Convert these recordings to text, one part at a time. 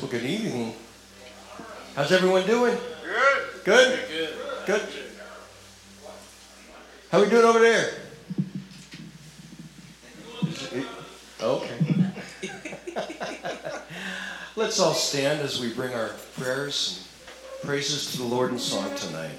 Well, good evening. How's everyone doing? Good. Good? Good. Good. How we doing over there? Okay. Let's all stand as we bring our prayers and praises to the Lord in song tonight.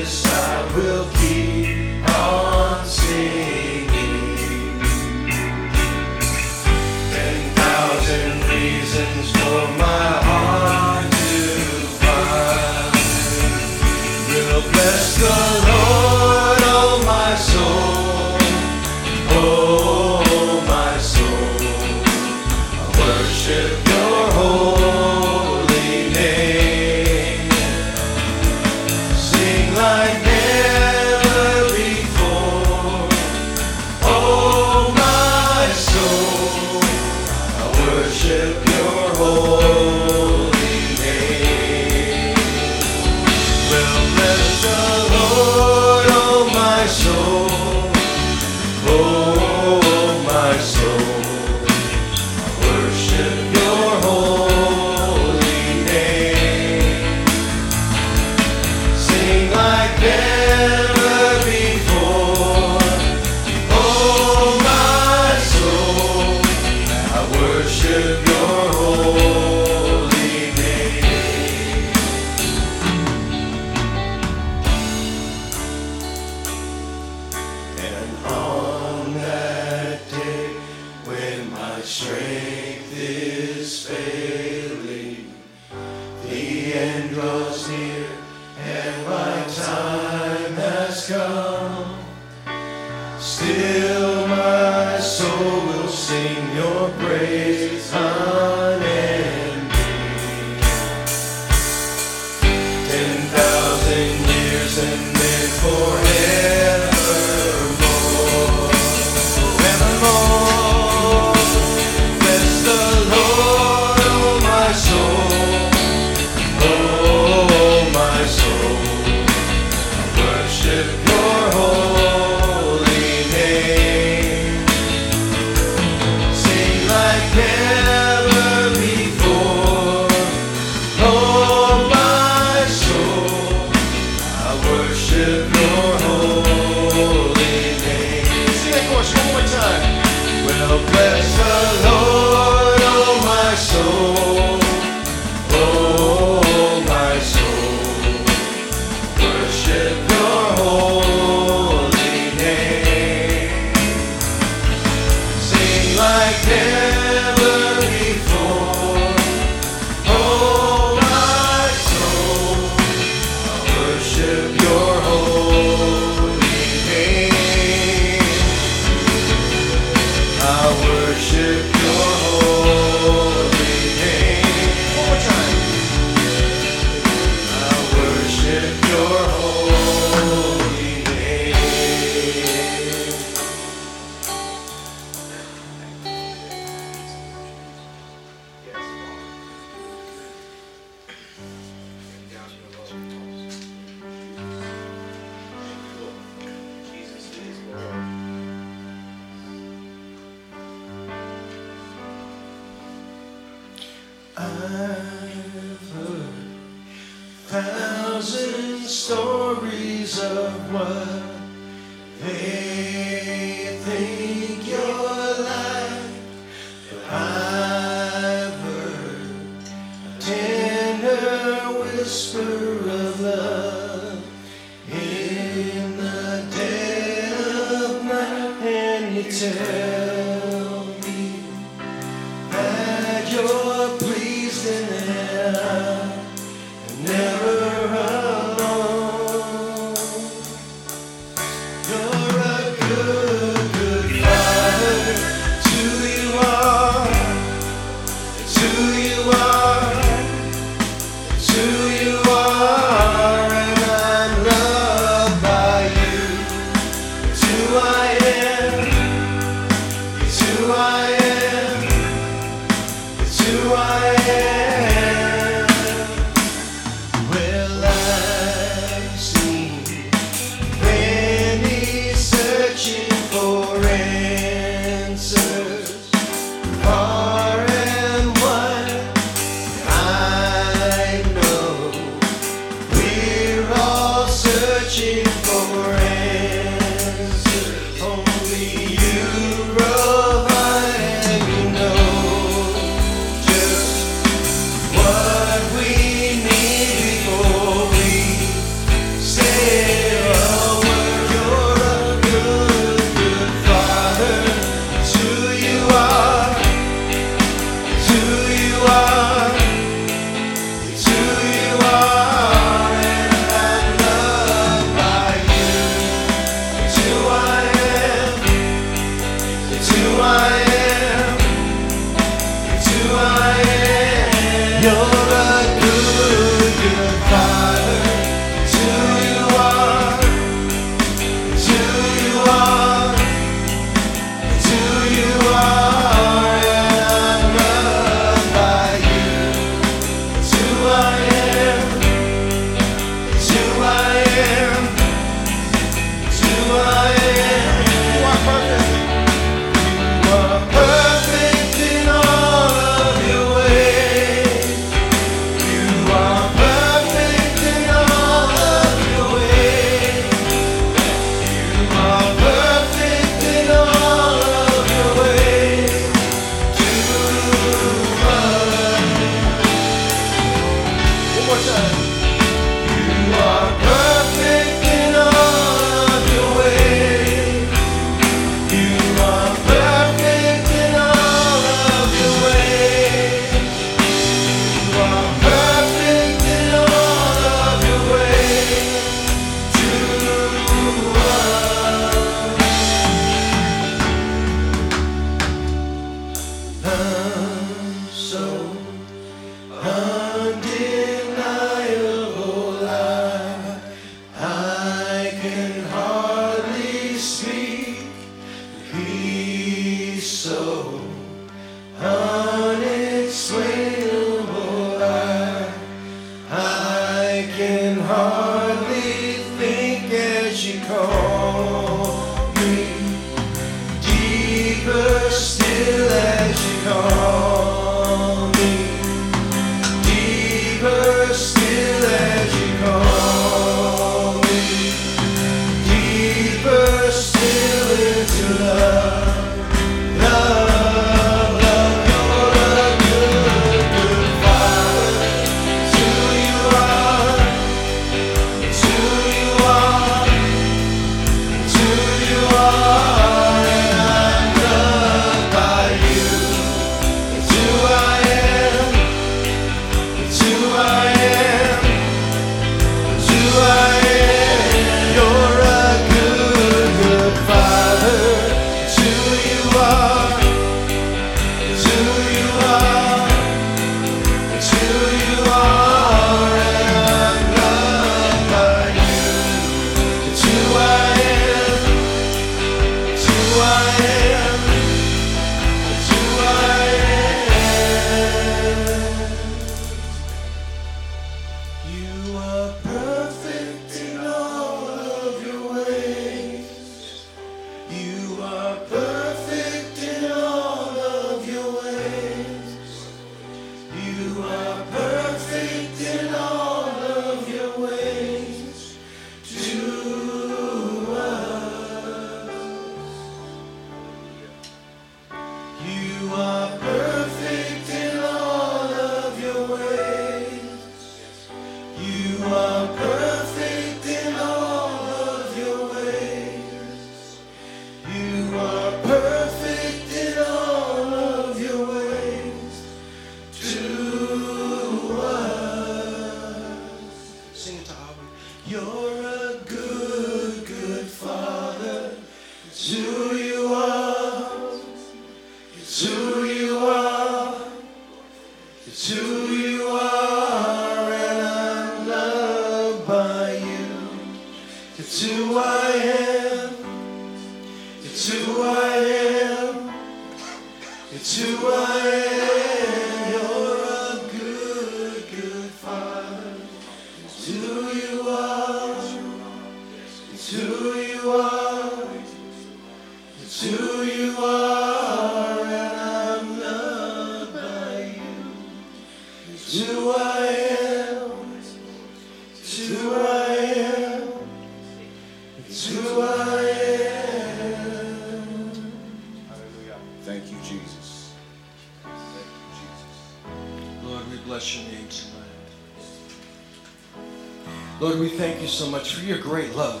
so much for your great love,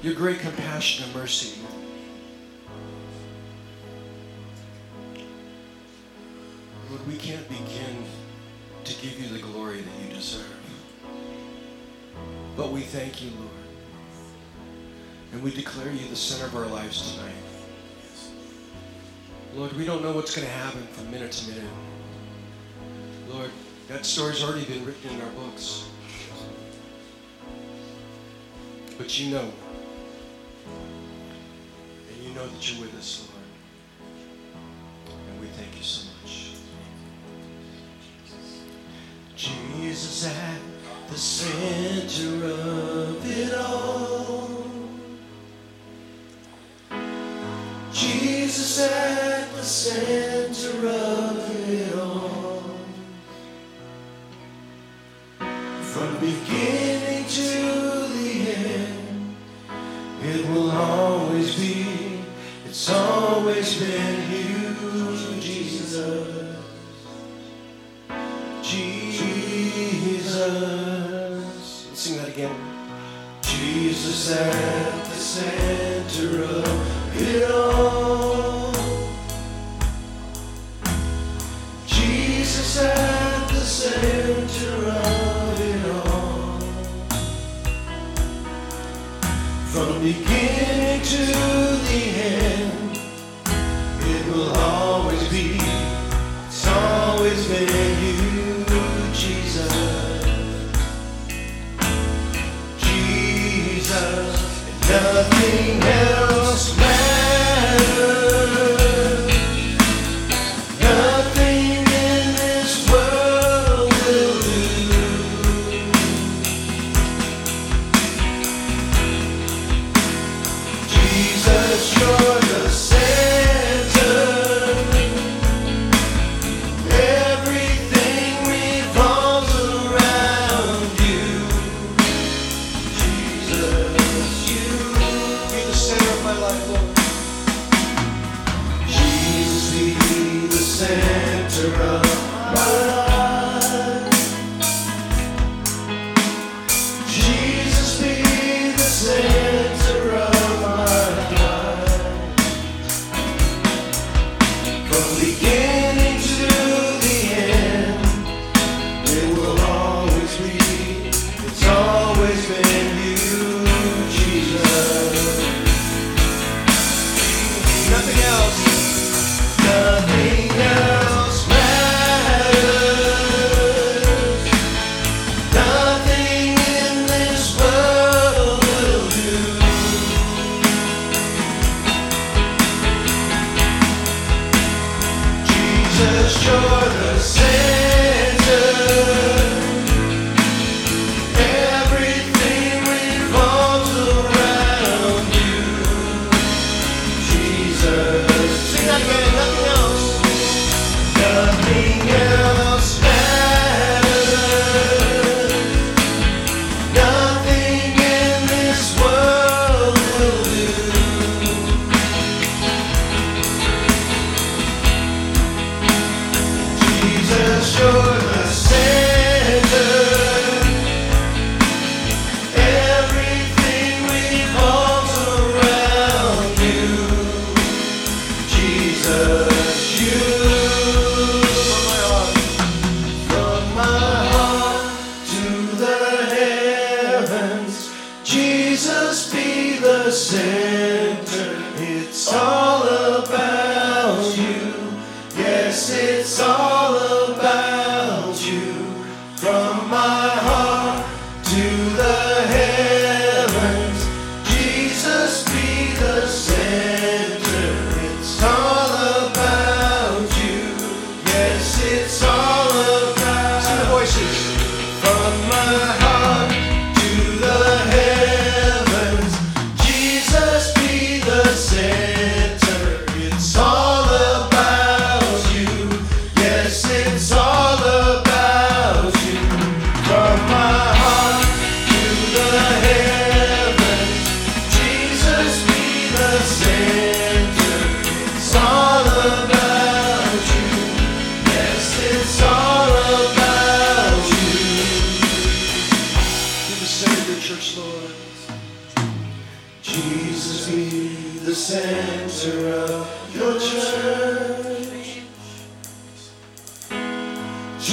your great compassion and mercy. Lord, we can't begin to give you the glory that you deserve. But we thank you, Lord. And we declare you the center of our lives tonight. Lord, we don't know what's going to happen from minute to minute. Lord, that story's already been written in our books. But you know, and you know that you're with us, Lord.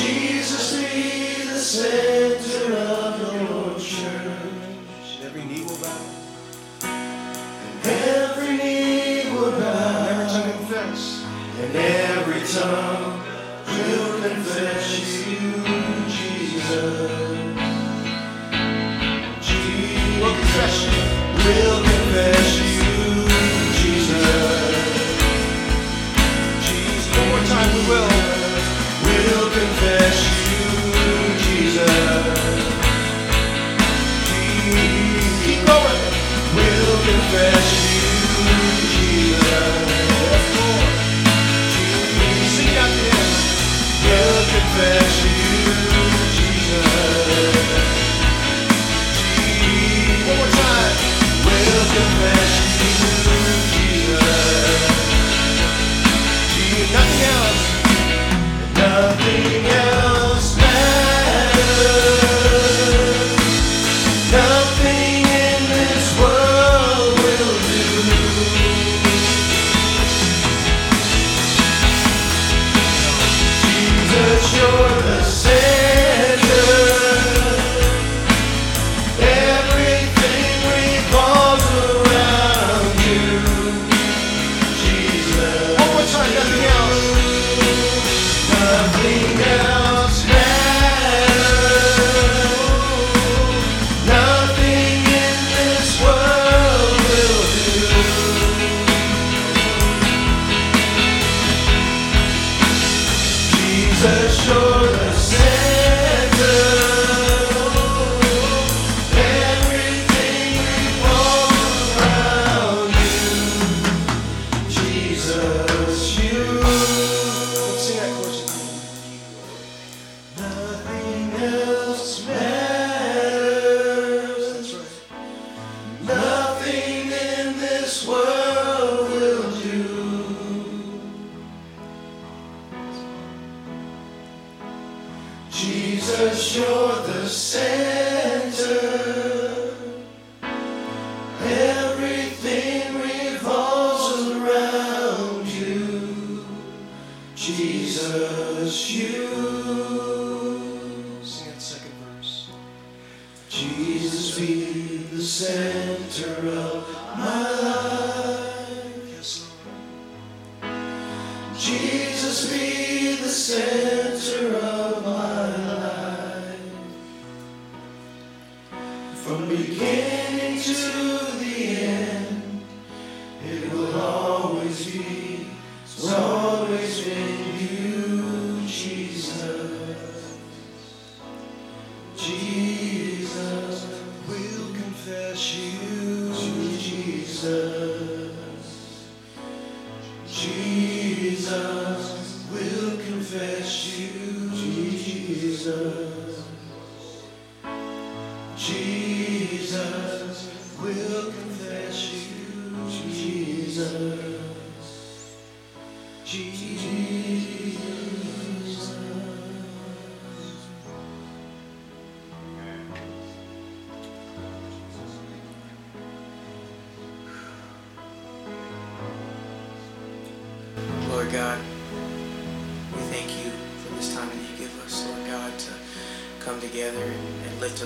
Jesus be the center of your church. Every knee will bow. And Every knee will bow. Every tongue confess. And every tongue will confess you,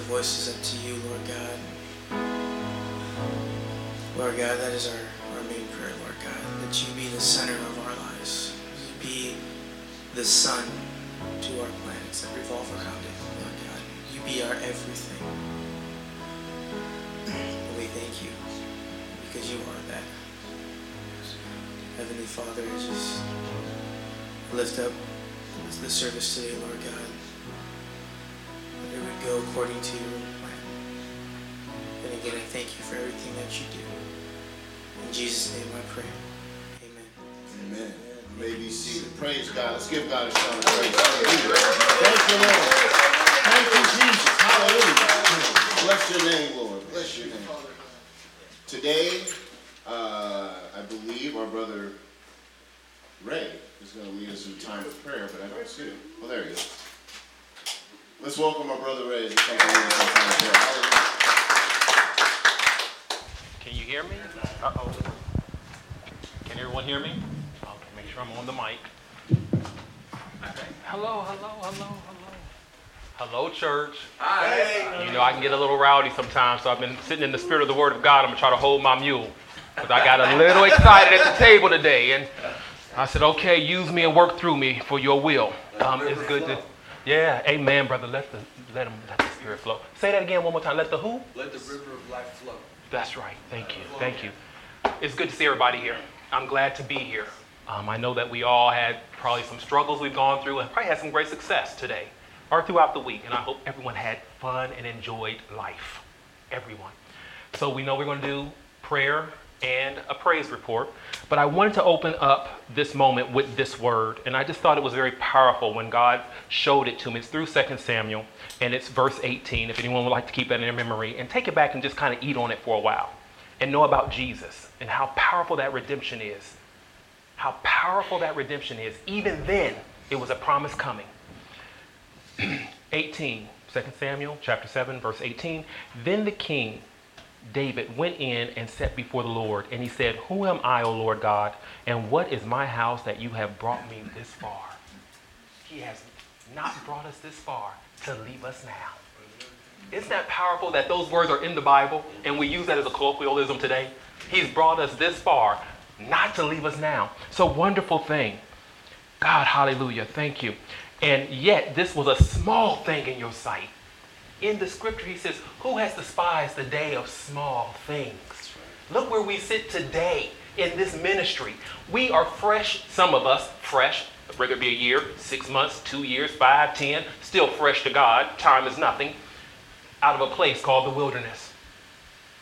voices up to you, Lord God. Lord God, that is our, our main prayer, Lord God, that you be the center of our lives. You be the sun to our planets that revolve around it, Lord God. You be our everything. And we thank you because you are that. Heavenly Father, just lift up the service today, Lord God. According to your plan. And again, I thank you for everything that you do. In Jesus' name I pray. Amen. Amen. You may be seated. Praise God. Let's give God a shout of praise. Hallelujah. Thank you, Lord. Thank you, Jesus. Hallelujah. Bless your name, Lord. Bless your name. Today, uh, I believe our brother Ray is going to lead us in time of prayer, but I don't see him. Oh, there he is. Let's welcome our brother Ray as he comes to lead us in a time of prayer. Hallelujah. Can you hear me? Uh-oh. Can everyone hear me? Okay, make sure I'm on the mic. Okay. Hello, hello, hello, hello. Hello, church. Hi. You know, I can get a little rowdy sometimes, so I've been sitting in the spirit of the Word of God. I'm going to try to hold my mule. Because I got a little excited at the table today. And I said, okay, use me and work through me for your will. Um, it's good to, yeah, amen, brother. Let the, let, him, let the spirit flow. Say that again one more time. Let the who? Let the river of life flow. That's right. Thank you. Thank you. It's good to see everybody here. I'm glad to be here. Um, I know that we all had probably some struggles we've gone through and probably had some great success today or throughout the week. And I hope everyone had fun and enjoyed life. Everyone. So we know we're going to do prayer and a praise report. But I wanted to open up this moment with this word. And I just thought it was very powerful when God showed it to me. It's through 2 Samuel and it's verse 18. If anyone would like to keep that in their memory and take it back and just kind of eat on it for a while and know about Jesus and how powerful that redemption is. How powerful that redemption is. Even then, it was a promise coming. 18, 2 Samuel chapter 7, verse 18. Then the king, David, went in and sat before the Lord, and he said, Who am I, O Lord God, and what is my house that you have brought me this far? He has not brought us this far to leave us now. Isn't that powerful that those words are in the Bible and we use that as a colloquialism today? He's brought us this far, not to leave us now. So wonderful thing. God, hallelujah. Thank you. And yet, this was a small thing in your sight. In the scripture, he says, Who has despised the day of small things? Look where we sit today in this ministry. We are fresh, some of us fresh, whether it be a year, six months, two years, five, ten, still fresh to God. Time is nothing. Out of a place called the wilderness,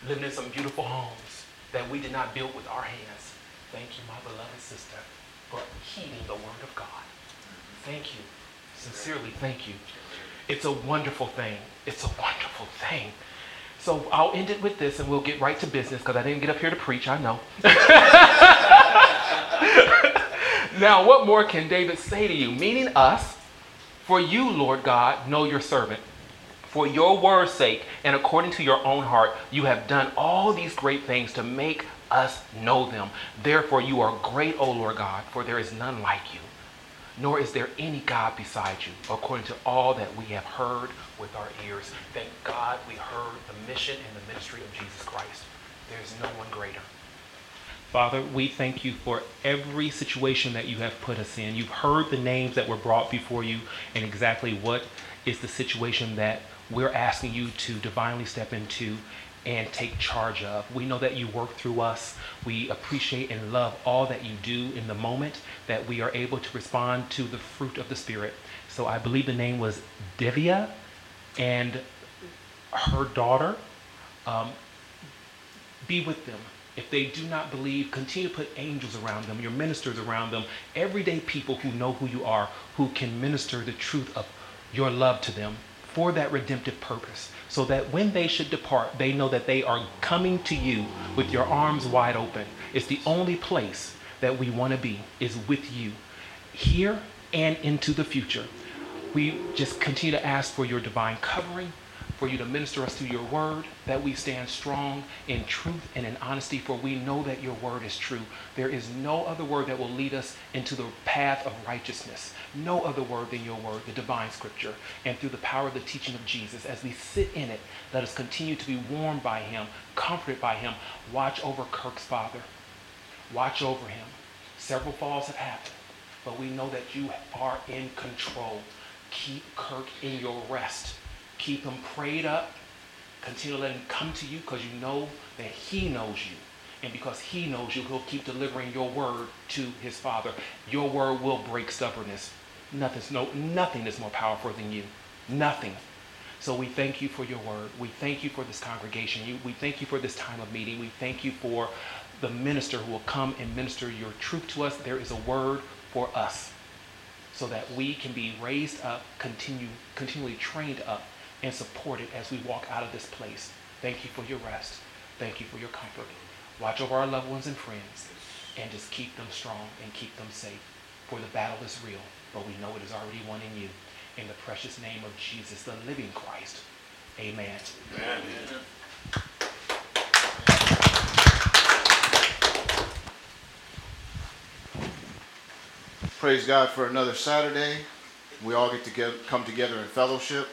living in some beautiful homes that we did not build with our hands. Thank you, my beloved sister, for heeding the word of God. Thank you. Sincerely, thank you. It's a wonderful thing. It's a wonderful thing. So I'll end it with this and we'll get right to business because I didn't get up here to preach, I know. now, what more can David say to you? Meaning us, for you, Lord God, know your servant. For your word's sake and according to your own heart, you have done all these great things to make us know them. Therefore, you are great, O Lord God, for there is none like you nor is there any God beside you, according to all that we have heard with our ears. Thank God we heard the mission and the ministry of Jesus Christ. There is no one greater. Father, we thank you for every situation that you have put us in. You've heard the names that were brought before you and exactly what is the situation that we're asking you to divinely step into and take charge of. We know that you work through us. We appreciate and love all that you do in the moment that we are able to respond to the fruit of the Spirit. So I believe the name was Devia and her daughter. Um, be with them. If they do not believe, continue to put angels around them, your ministers around them, everyday people who know who you are, who can minister the truth of your love to them for that redemptive purpose so that when they should depart, they know that they are coming to you with your arms wide open. It's the only place that we want to be is with you here and into the future. We just continue to ask for your divine covering, for you to minister us through your word, that we stand strong in truth and in honesty, for we know that your word is true. There is no other word that will lead us into the path of righteousness. No other word than your word, the divine scripture. And through the power of the teaching of Jesus, as we sit in it, let us continue to be warmed by him, comforted by him. Watch over Kirk's father. Watch over him. Several falls have happened, but we know that you are in control. Keep Kirk in your rest Keep him prayed up. Continue to let him come to you because you know that he knows you. And because he knows you, he'll keep delivering your word to his father. Your word will break stubbornness. Nothing's, no, nothing is more powerful than you. Nothing. So we thank you for your word. We thank you for this congregation. You, we thank you for this time of meeting. We thank you for the minister who will come and minister your truth to us. There is a word for us so that we can be raised up, continue, continually trained up and support it as we walk out of this place. Thank you for your rest. Thank you for your comfort. Watch over our loved ones and friends and just keep them strong and keep them safe. For the battle is real, but we know it is already won in you. In the precious name of Jesus, the living Christ. Amen. Praise God for another Saturday. We all get to get, come together in fellowship.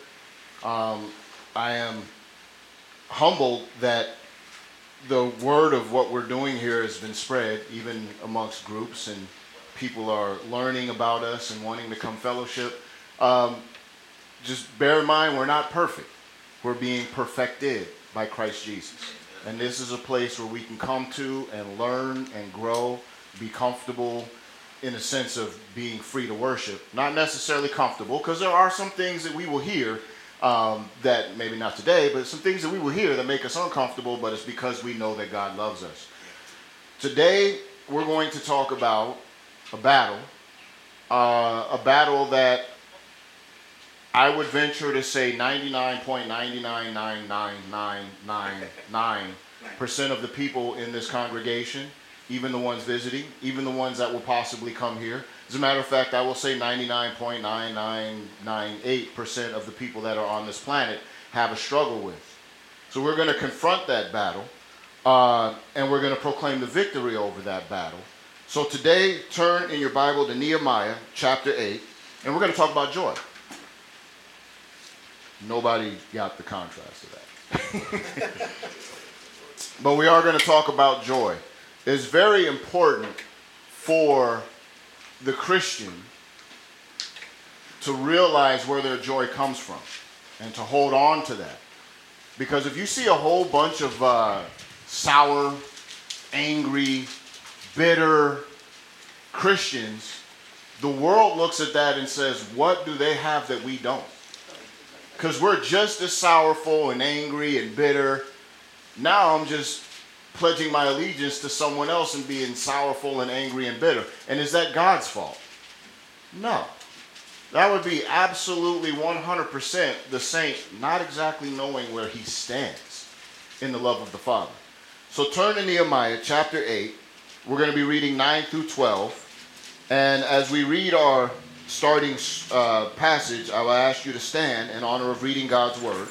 Um, I am humbled that the word of what we're doing here has been spread, even amongst groups, and people are learning about us and wanting to come fellowship. Um, just bear in mind, we're not perfect. We're being perfected by Christ Jesus. And this is a place where we can come to and learn and grow, be comfortable in a sense of being free to worship. Not necessarily comfortable, because there are some things that we will hear um, that maybe not today, but some things that we will hear that make us uncomfortable, but it's because we know that God loves us. Today, we're going to talk about a battle, uh, a battle that I would venture to say 99.9999999% of the people in this congregation, even the ones visiting, even the ones that will possibly come here. As a matter of fact, I will say 99.9998% of the people that are on this planet have a struggle with. So we're going to confront that battle, uh, and we're going to proclaim the victory over that battle. So today, turn in your Bible to Nehemiah chapter 8, and we're going to talk about joy. Nobody got the contrast of that. but we are going to talk about joy. It's very important for the Christian to realize where their joy comes from and to hold on to that. Because if you see a whole bunch of uh, sour, angry, bitter Christians, the world looks at that and says, What do they have that we don't? Because we're just as sourful and angry and bitter. Now I'm just pledging my allegiance to someone else and being sorrowful and angry and bitter. And is that God's fault? No. That would be absolutely 100% the saint not exactly knowing where he stands in the love of the Father. So turn to Nehemiah chapter 8. We're going to be reading 9 through 12. And as we read our starting uh, passage, I will ask you to stand in honor of reading God's word.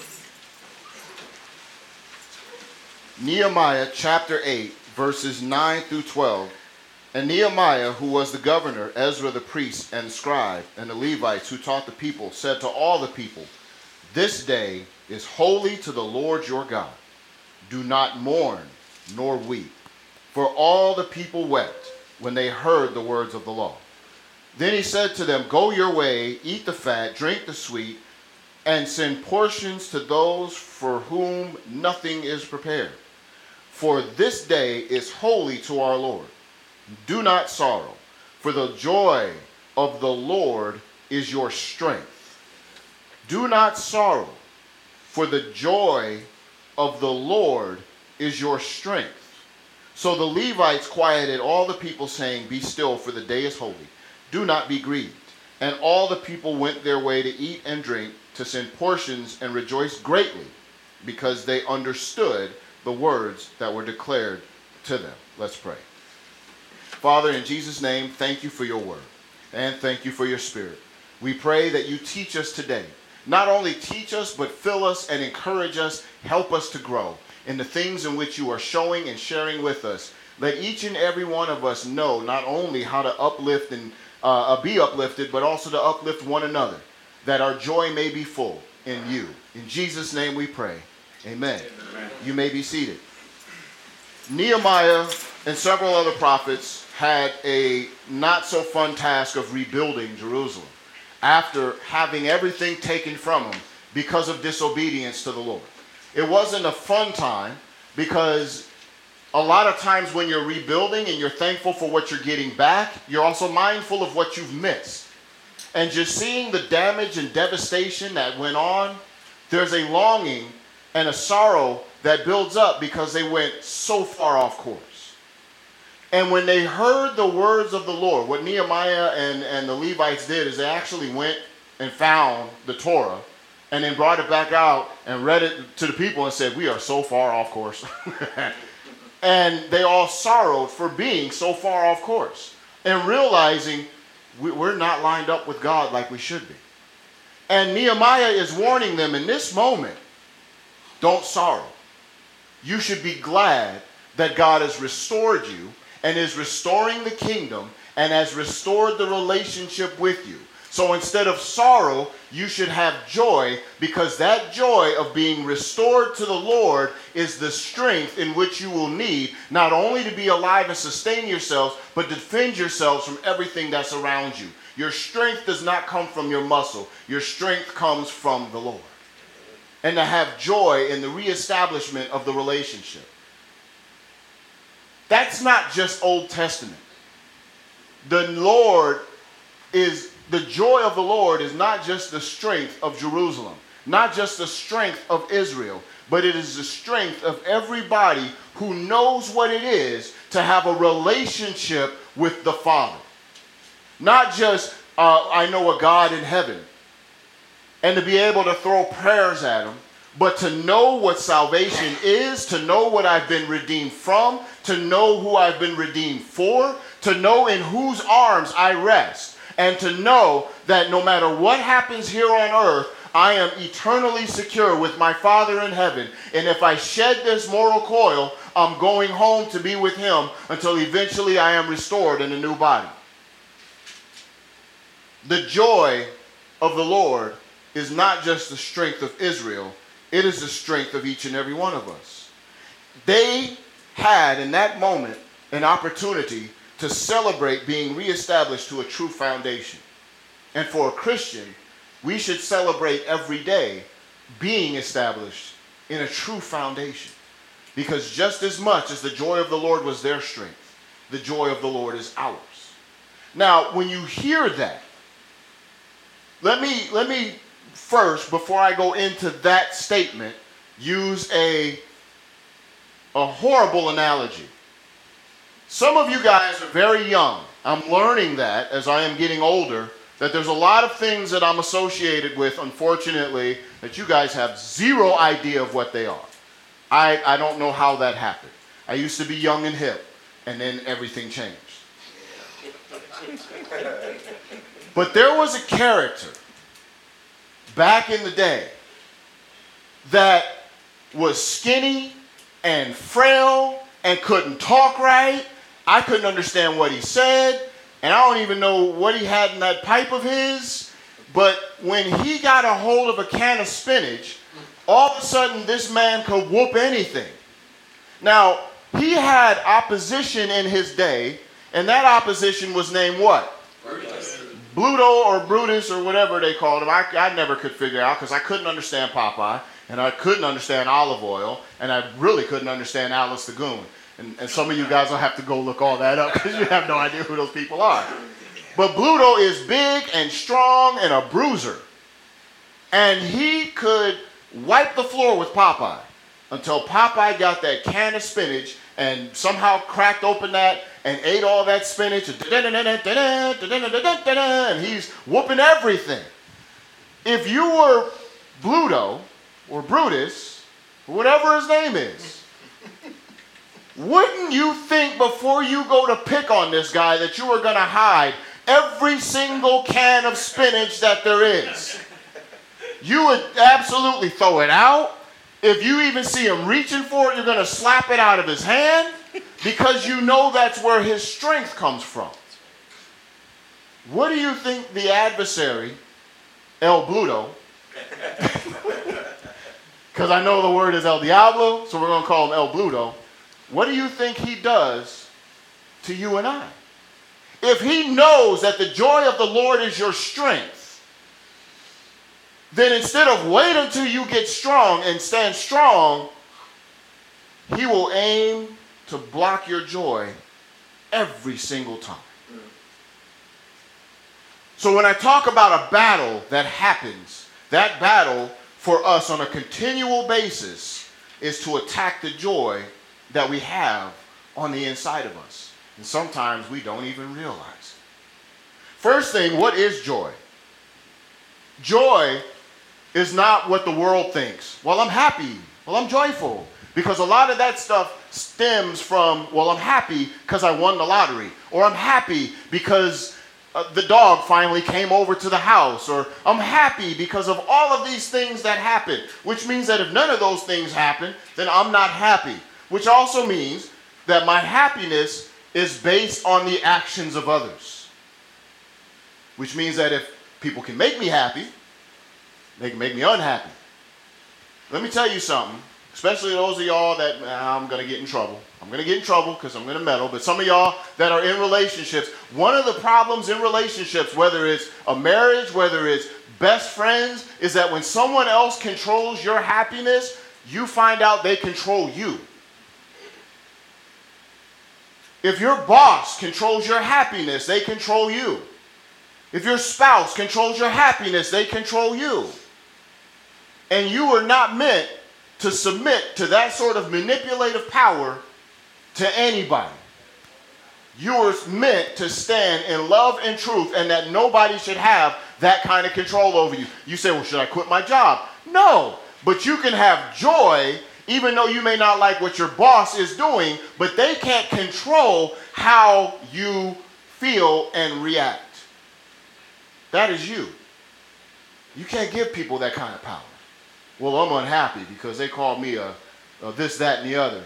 Nehemiah chapter 8, verses 9 through 12. And Nehemiah, who was the governor, Ezra the priest and scribe, and the Levites who taught the people, said to all the people, This day is holy to the Lord your God. Do not mourn nor weep. For all the people wept when they heard the words of the law. Then he said to them, Go your way, eat the fat, drink the sweet, and send portions to those for whom nothing is prepared. For this day is holy to our Lord. Do not sorrow, for the joy of the Lord is your strength. Do not sorrow, for the joy of the Lord is your strength. So the Levites quieted all the people, saying, Be still, for the day is holy. Do not be grieved. And all the people went their way to eat and drink, to send portions, and rejoiced greatly, because they understood the words that were declared to them. Let's pray. Father, in Jesus' name, thank you for your word, and thank you for your spirit. We pray that you teach us today. Not only teach us, but fill us and encourage us, help us to grow in the things in which you are showing and sharing with us. Let each and every one of us know not only how to uplift and uh, be uplifted, but also to uplift one another, that our joy may be full in you. In Jesus' name we pray. Amen. Amen. You may be seated. Nehemiah and several other prophets had a not so fun task of rebuilding Jerusalem after having everything taken from them because of disobedience to the Lord. It wasn't a fun time because a lot of times when you're rebuilding and you're thankful for what you're getting back, you're also mindful of what you've missed. And just seeing the damage and devastation that went on, there's a longing and a sorrow that builds up because they went so far off course. And when they heard the words of the Lord, what Nehemiah and, and the Levites did is they actually went and found the Torah and then brought it back out and read it to the people and said, We are so far off course. and they all sorrowed for being so far off course and realizing we- we're not lined up with God like we should be. And Nehemiah is warning them in this moment don't sorrow. You should be glad that God has restored you and is restoring the kingdom and has restored the relationship with you. So instead of sorrow, you should have joy because that joy of being restored to the Lord is the strength in which you will need not only to be alive and sustain yourselves, but defend yourselves from everything that's around you. Your strength does not come from your muscle, your strength comes from the Lord. And to have joy in the reestablishment of the relationship. That's not just Old Testament. The Lord is the joy of the Lord is not just the strength of Jerusalem, not just the strength of Israel, but it is the strength of everybody who knows what it is to have a relationship with the Father. Not just, uh, I know a God in heaven, and to be able to throw prayers at Him, but to know what salvation is, to know what I've been redeemed from, to know who I've been redeemed for, to know in whose arms I rest, and to know that no matter what happens here on earth, I am eternally secure with my Father in heaven. And if I shed this mortal coil, I'm going home to be with Him until eventually I am restored in a new body. The joy of the Lord is not just the strength of Israel, it is the strength of each and every one of us. They had in that moment an opportunity to celebrate being reestablished to a true foundation. And for a Christian, we should celebrate every day being established in a true foundation. Because just as much as the joy of the Lord was their strength, the joy of the Lord is ours. Now, when you hear that, let me let me first, before I go into that statement, use a a horrible analogy. Some of you guys are very young. I'm learning that as I am getting older, that there's a lot of things that I'm associated with, unfortunately, that you guys have zero idea of what they are. I, I don't know how that happened. I used to be young and hip, and then everything changed. But there was a character back in the day that was skinny and frail and couldn't talk right. I couldn't understand what he said, and I don't even know what he had in that pipe of his. But when he got a hold of a can of spinach, all of a sudden this man could whoop anything. Now, he had opposition in his day, and that opposition was named what? Bluto or Brutus or whatever they called him. I, I never could figure out because I couldn't understand Popeye and I couldn't understand Olive Oyl and I really couldn't understand Alice the Goon. And, and some of you guys will have to go look all that up because you have no idea who those people are. But Bluto is big and strong and a bruiser. And he could wipe the floor with Popeye until Popeye got that can of spinach and somehow cracked open that and ate all that spinach and he's whooping everything. If you were Bluto or Brutus, whatever his name is, wouldn't you think before you go to pick on this guy that you were going to hide every single can of spinach that there is? You would absolutely throw it out. If you even see him reaching for it, you're going to slap it out of his hand because you know that's where his strength comes from. What do you think the adversary, El Bluto, because I know the word is El Diablo, so we're going to call him El Bluto. What do you think he does to you and I? If he knows that the joy of the Lord is your strength, then instead of wait until you get strong and stand strong, he will aim to block your joy every single time. So when I talk about a battle that happens, that battle for us on a continual basis is to attack the joy that we have on the inside of us. And sometimes we don't even realize. First thing, what is joy? Joy is not what the world thinks. Well, I'm happy. Well, I'm joyful. Because a lot of that stuff stems from, well, I'm happy because I won the lottery. Or I'm happy because uh, the dog finally came over to the house, or I'm happy because of all of these things that happen, which means that if none of those things happen, then I'm not happy, which also means that my happiness is based on the actions of others, which means that if people can make me happy, they can make me unhappy. Let me tell you something, especially those of y'all that "Nah, I'm going to get in trouble. I'm going to get in trouble because I'm going to meddle. But some of y'all that are in relationships, one of the problems in relationships, whether it's a marriage, whether it's best friends, is that when someone else controls your happiness, you find out they control you. If your boss controls your happiness, they control you. If your spouse controls your happiness, they control you. And you are not meant to submit to that sort of manipulative power to anybody. You are meant to stand in love and truth, and that nobody should have that kind of control over you. You say, Well, should I quit my job? No, but you can have joy even though you may not like what your boss is doing, but they can't control how you feel and react. That is you. You can't give people that kind of power. Well, I'm unhappy because they called me a, a this, that, and the other.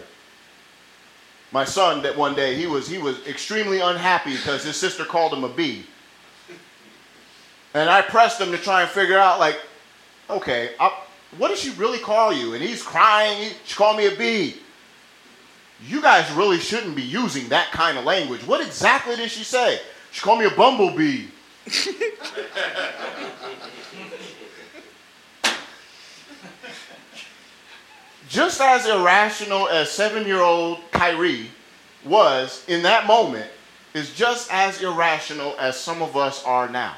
My son, that one day he was he was extremely unhappy because his sister called him a B. And I pressed him to try and figure out, like, okay, I, what did she really call you? And he's crying. She called me a B. You guys really shouldn't be using that kind of language. What exactly did she say? She called me a bumblebee. Just as irrational as seven year old Kyrie was in that moment, is just as irrational as some of us are now.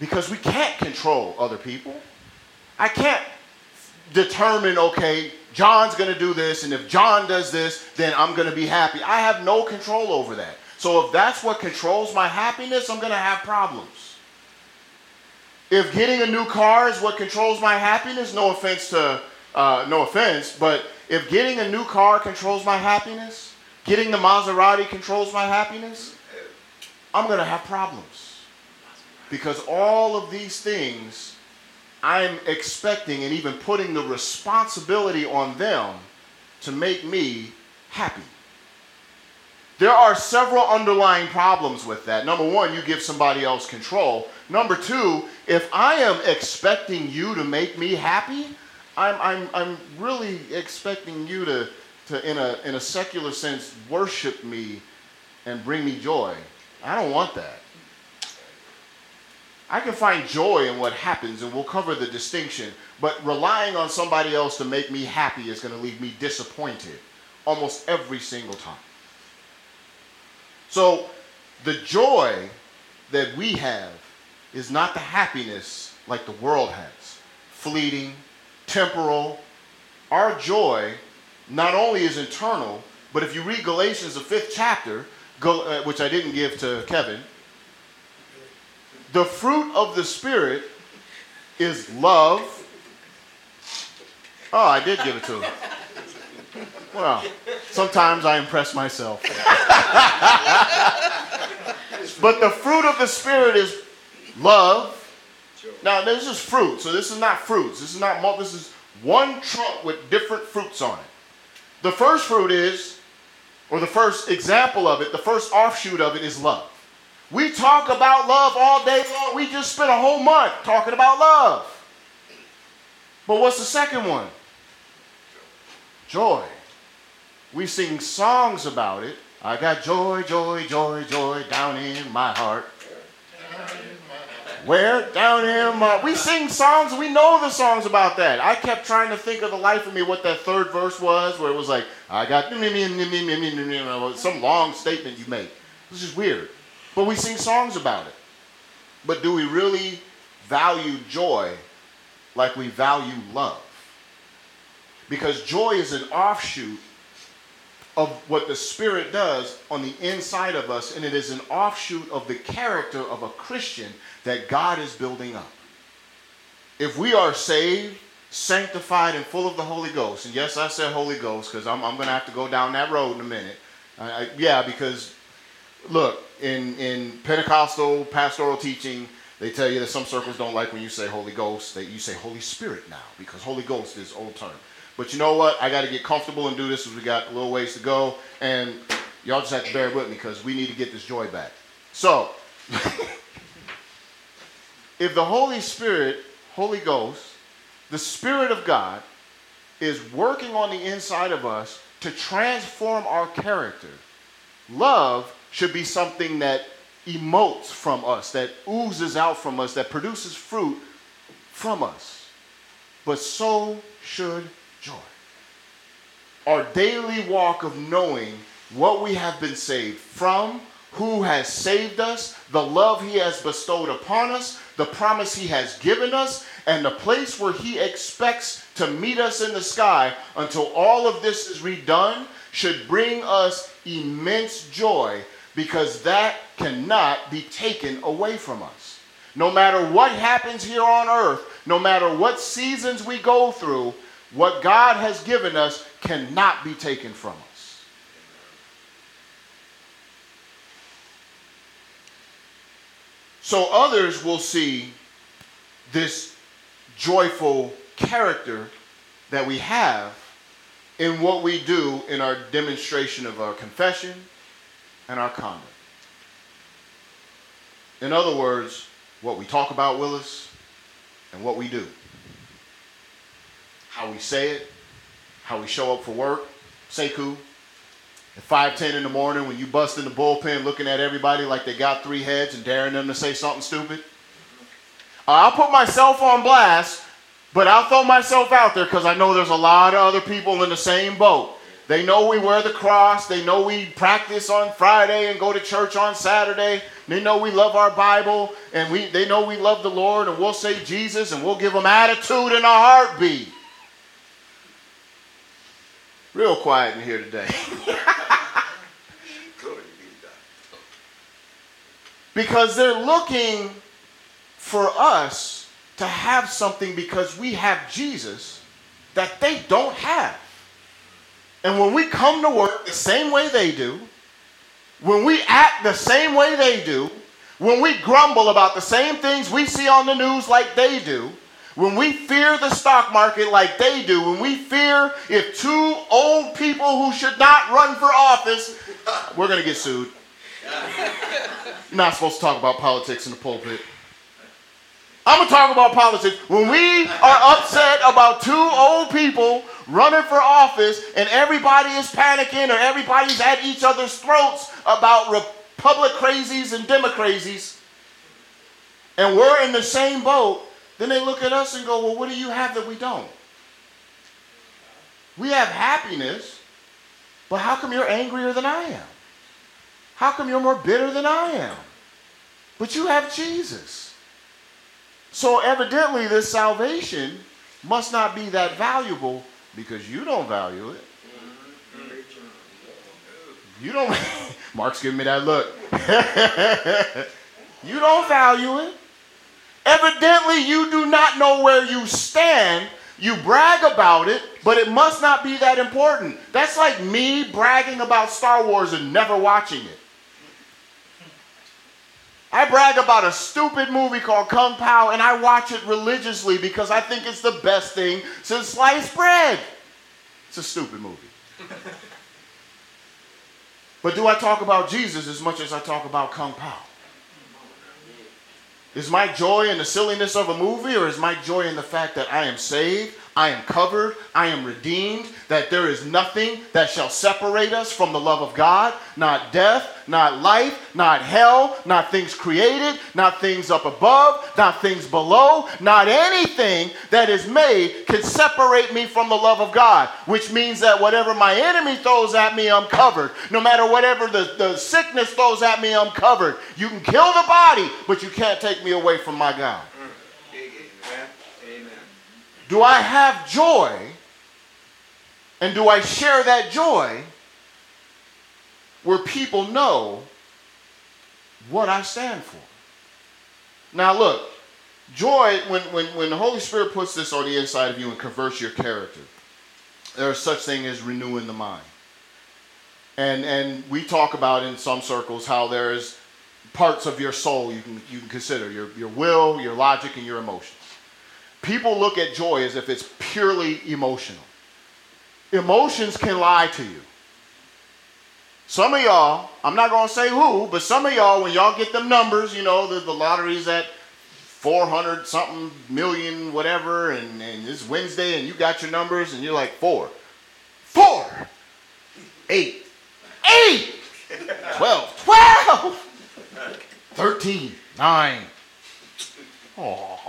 Because we can't control other people. I can't determine, okay, John's to do this, and if John does this, then I'm to be happy. I have no control over that. So if that's what controls my happiness, I'm to have problems. If getting a new car is what controls my happiness, no offense to, uh, no offense, but if getting a new car controls my happiness, getting the Maserati controls my happiness, I'm going to have problems. Because all of these things I'm expecting and even putting the responsibility on them to make me happy. There are several underlying problems with that. Number one, you give somebody else control. Number two, if I am expecting you to make me happy, I'm, I'm, I'm really expecting you to, to in, a, in a secular sense, worship me and bring me joy. I don't want that. I can find joy in what happens, and we'll cover the distinction. But relying on somebody else to make me happy is going to leave me disappointed almost every single time. So, the joy that we have is not the happiness like the world has fleeting, temporal. Our joy not only is internal, but if you read Galatians, the fifth chapter, uh, which I didn't give to Kevin, the fruit of the Spirit is love. Oh, I did give it to him. Well, sometimes I impress myself. but the fruit of the Spirit is love. Now, this is fruit, so this is not fruits. This is not mul- This is one trunk with different fruits on it. The first fruit is, or the first example of it, the first offshoot of it is love. We talk about love all day long. We just spent a whole month talking about love. But what's the second one? Joy. We sing songs about it. I got joy, joy, joy, joy down in my heart. Where? Down in my. We sing songs. We know the songs about that. I kept trying to think of the life of me what that third verse was, where it was like, I got some long statement you make. This is weird. But we sing songs about it. But do we really value joy like we value love? Because joy is an offshoot of what the Spirit does on the inside of us, and it is an offshoot of the character of a Christian that God is building up. If we are saved, sanctified, and full of the Holy Ghost, and yes, I said Holy Ghost because I'm, I'm going to have to go down that road in a minute. I, yeah, because look, in in Pentecostal pastoral teaching, they tell you that some circles don't like when you say Holy Ghost. That you say Holy Spirit now because Holy Ghost is old term. But you know what? I got to get comfortable and do this as we got a little ways to go, and y'all just have to bear with me because we need to get this joy back. So, if the Holy Spirit, Holy Ghost, the Spirit of God, is working on the inside of us to transform our character, love should be something that emotes from us, that oozes out from us, that produces fruit from us. But so should joy. Our daily walk of knowing what we have been saved from, who has saved us, the love he has bestowed upon us, the promise he has given us, and the place where he expects to meet us in the sky until all of this is redone should bring us immense joy because that cannot be taken away from us. No matter what happens here on earth, no matter what seasons we go through, what God has given us cannot be taken from us. So others will see this joyful character that we have in what we do in our demonstration of our confession and our conduct. In other words, what we talk about, Willis, and what we do. How we say it, how we show up for work, Sekou. At 5:10 in the morning when you bust in the bullpen looking at everybody like they got three heads and daring them to say something stupid. Uh, I'll put myself on blast, but I'll throw myself out there because I know there's a lot of other people in the same boat. They know we wear the cross. They know we practice on Friday and go to church on Saturday. They know we love our Bible and we, they know we love the Lord and we'll say Jesus and we'll give them attitude in a heartbeat. Real quiet in here today. because they're looking for us to have something because we have Jesus that they don't have. And when we come to work the same way they do, when we act the same way they do, when we grumble about the same things we see on the news like they do, when we fear the stock market like they do, when we fear if two old people who should not run for office, we're going to get sued. Not supposed to talk about politics in the pulpit. I'm going to talk about politics. When we are upset about two old people running for office and everybody is panicking or everybody's at each other's throats about Republic crazies and Democracies, and we're in the same boat, then they look at us and go, Well, what do you have that we don't? We have happiness, but how come you're angrier than I am? How come you're more bitter than I am? But you have Jesus. So evidently, this salvation must not be that valuable because you don't value it. You don't. Mark's giving me that look. you don't value it. Evidently, you do not know where you stand. You brag about it, but it must not be that important. That's like me bragging about Star Wars and never watching it. I brag about a stupid movie called Kung Pow and I watch it religiously because I think it's the best thing since sliced bread. It's a stupid movie. but do I talk about Jesus as much as I talk about Kung Pow? Is my joy in the silliness of a movie or is my joy in the fact that I am saved, I am covered, I am redeemed, that there is nothing that shall separate us from the love of God? Not death, not life, not hell, not things created, not things up above, not things below, not anything that is made can separate me from the love of God, which means that whatever my enemy throws at me, I'm covered. No matter whatever the, the sickness throws at me, I'm covered. You can kill the body, but you can't take me away from my God. Do I have joy? And do I share that joy where people know what I stand for? Now, look, joy, when, when, when the Holy Spirit puts this on the inside of you and converts your character, there's such thing as renewing the mind. And, and we talk about in some circles how there's parts of your soul you can, you can consider your, your will, your logic, and your emotions. People look at joy as if it's purely emotional. Emotions can lie to you. Some of y'all, I'm not going to say who, but some of y'all, when y'all get them numbers, you know, the, the lottery's at 400 something million, whatever, and, and it's Wednesday and you got your numbers and you're like, four, four, eight, eight, 12, 12, 13, 9. Oh.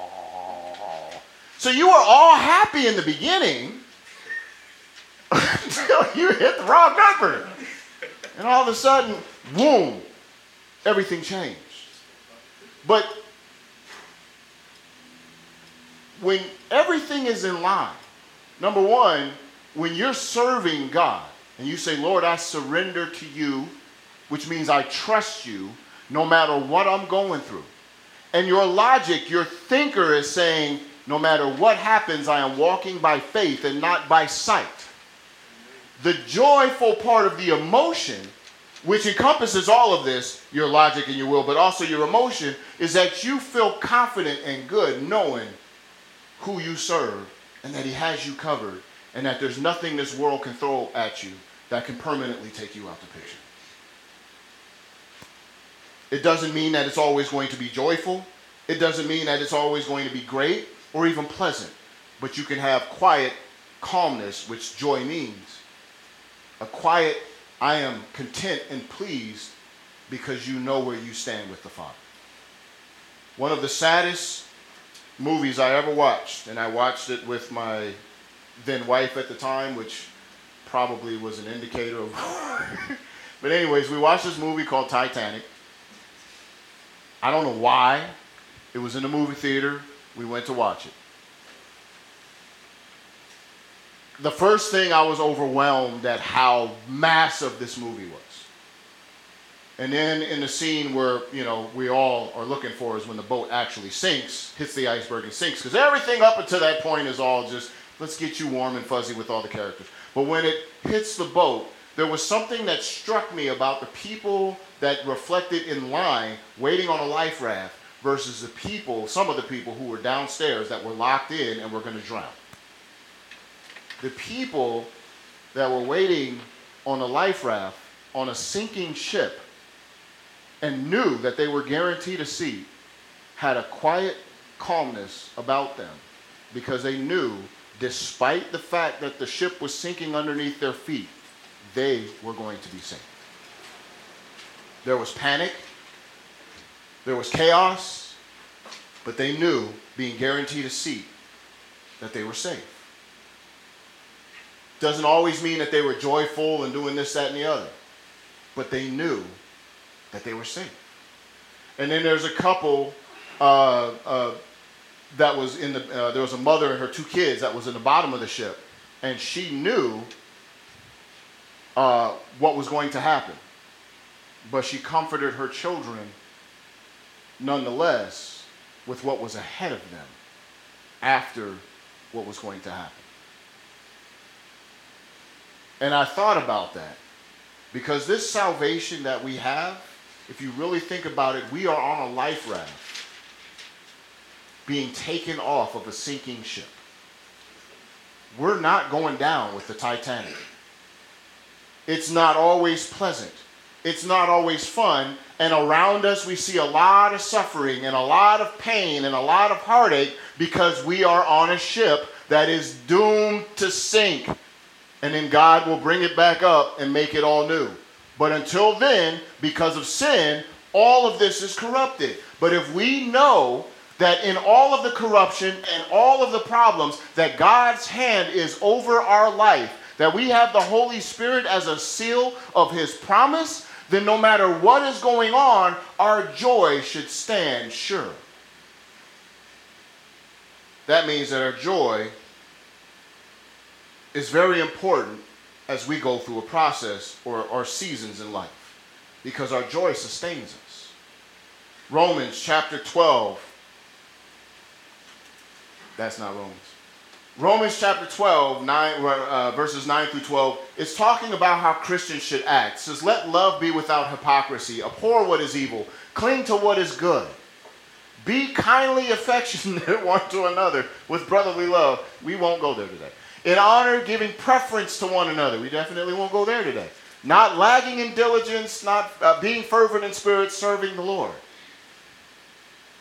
So you were all happy in the beginning until you hit the wrong number. And all of a sudden, boom, everything changed. But when everything is in line, number one, when you're serving God and you say, Lord, I surrender to you, which means I trust you no matter what I'm going through. And your logic, your thinker is saying, no matter what happens, I am walking by faith and not by sight. The joyful part of the emotion, which encompasses all of this, your logic and your will, but also your emotion, is that you feel confident and good knowing who you serve and that He has you covered and that there's nothing this world can throw at you that can permanently take you out the picture. It doesn't mean that it's always going to be joyful. It doesn't mean that it's always going to be great or even pleasant. But you can have quiet calmness, which joy means. A quiet, I am content and pleased because you know where you stand with the Father. One of the saddest movies I ever watched, and I watched it with my then wife at the time, which probably was an indicator of. but, anyways, we watched this movie called Titanic. I don't know why. It was in the movie theater. We went to watch it. The first thing I was overwhelmed at how massive this movie was. And then in the scene where, you know, we all are looking for is when the boat actually sinks, hits the iceberg and sinks. Because everything up until that point is all just, let's get you warm and fuzzy with all the characters. But when it hits the boat, there was something that struck me about the people that reflected in line waiting on a life raft versus the people, some of the people who were downstairs that were locked in and were going to drown. The people that were waiting on a life raft on a sinking ship and knew that they were guaranteed a seat had a quiet calmness about them because they knew, despite the fact that the ship was sinking underneath their feet, they were going to be saved. There was panic, there was chaos, but they knew, being guaranteed a seat, that they were safe. Doesn't always mean that they were joyful and doing this, that, and the other, but they knew that they were safe. And then there's a couple uh, uh, that was in the, uh, there was a mother and her two kids that was in the bottom of the ship, and she knew uh, what was going to happen. But she comforted her children nonetheless with what was ahead of them after what was going to happen. And I thought about that because this salvation that we have, if you really think about it, we are on a life raft being taken off of a sinking ship. We're not going down with the Titanic. It's not always pleasant. It's not always fun. And around us, we see a lot of suffering and a lot of pain and a lot of heartache because we are on a ship that is doomed to sink. And then God will bring it back up and make it all new. But until then, because of sin, all of this is corrupted. But if we know that in all of the corruption and all of the problems, that God's hand is over our life, that we have the Holy Spirit as a seal of His promise, then no matter what is going on, our joy should stand sure. That means that our joy is very important as we go through a process or, or seasons in life because our joy sustains us. Romans chapter 12. That's not Romans. Romans chapter 12, nine, uh, verses 9 through 12, is talking about how Christians should act. It says, Let love be without hypocrisy. Abhor what is evil. Cling to what is good. Be kindly affectionate one to another with brotherly love. We won't go there today. In honor, giving preference to one another. We definitely won't go there today. Not lagging in diligence, not uh, being fervent in spirit, serving the Lord.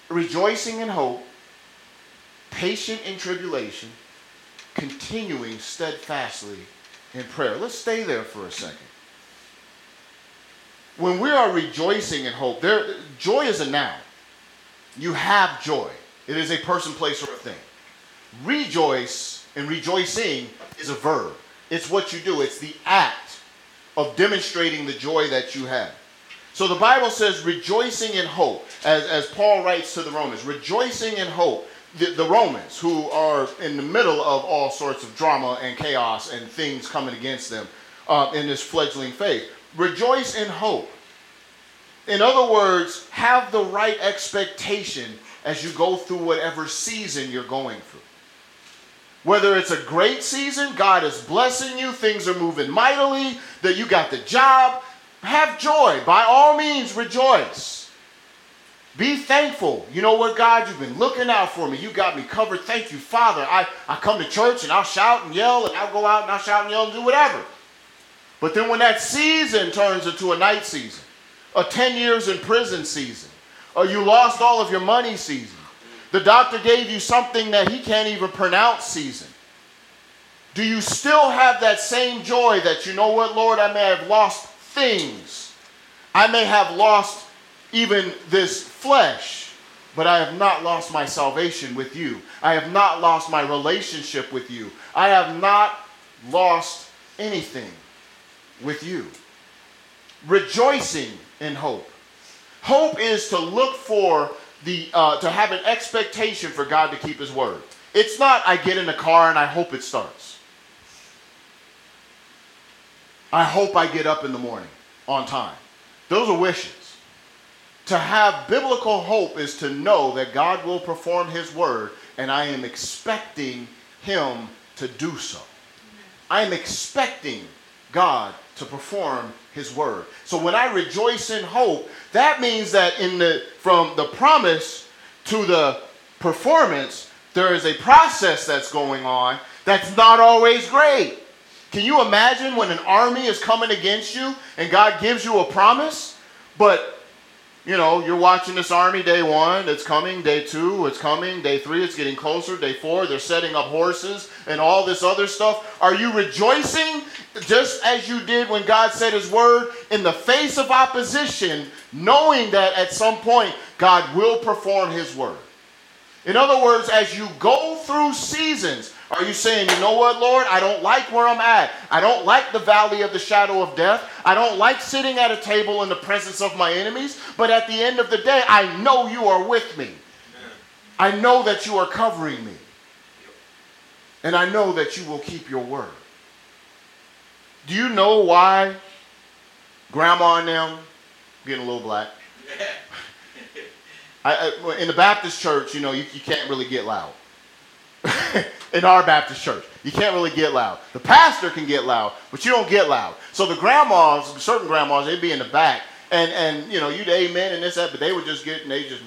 Rejoicing in hope, patient in tribulation, continuing steadfastly in prayer. Let's stay there for a second. When we are rejoicing in hope, there joy is a noun. You have joy. It is a person, place, or a thing. Rejoice and rejoicing is a verb. It's what you do. It's the act of demonstrating the joy that you have. So the Bible says rejoicing in hope, as, as Paul writes to the Romans, rejoicing in hope. The, the Romans, who are in the middle of all sorts of drama and chaos and things coming against them uh, in this fledgling faith, rejoice in hope. In other words, have the right expectation as you go through whatever season you're going through. Whether it's a great season, God is blessing you, things are moving mightily, that you got the job, have joy. By all means, rejoice. Be thankful. You know what, God? You've been looking out for me. You got me covered. Thank you, Father. I, I come to church and I'll shout and yell and I'll go out and I'll shout and yell and do whatever. But then when that season turns into a night season, a 10 years in prison season, or you lost all of your money season, the doctor gave you something that he can't even pronounce season. Do you still have that same joy that you know what, Lord, I may have lost things. I may have lost even this flesh, but I have not lost my salvation with you. I have not lost my relationship with you. I have not lost anything with you. Rejoicing in hope. Hope is to look for the uh, to have an expectation for God to keep His word. It's not I get in the car and I hope it starts. I hope I get up in the morning on time. Those are wishes. To have biblical hope is to know that God will perform His word, and I am expecting Him to do so. I am expecting God to perform His word. So when I rejoice in hope, that means that in the from the promise to the performance, there is a process that's going on that's not always great. Can you imagine when an army is coming against you and God gives you a promise, but you know, you're watching this army day one, it's coming, day two, it's coming, day three, it's getting closer, day four, they're setting up horses and all this other stuff. Are you rejoicing just as you did when God said his word in the face of opposition, knowing that at some point God will perform his word? In other words, as you go through seasons, are you saying, you know what, Lord? I don't like where I'm at. I don't like the valley of the shadow of death. I don't like sitting at a table in the presence of my enemies. But at the end of the day, I know you are with me. I know that you are covering me. And I know that you will keep your word. Do you know why grandma and them getting a little black? I, I, in the Baptist church, you know, you, you can't really get loud. in our Baptist church, you can't really get loud. The pastor can get loud, but you don't get loud. So the grandmas, certain grandmas, they'd be in the back, and and you know, you'd amen and this that, but they would just get and they just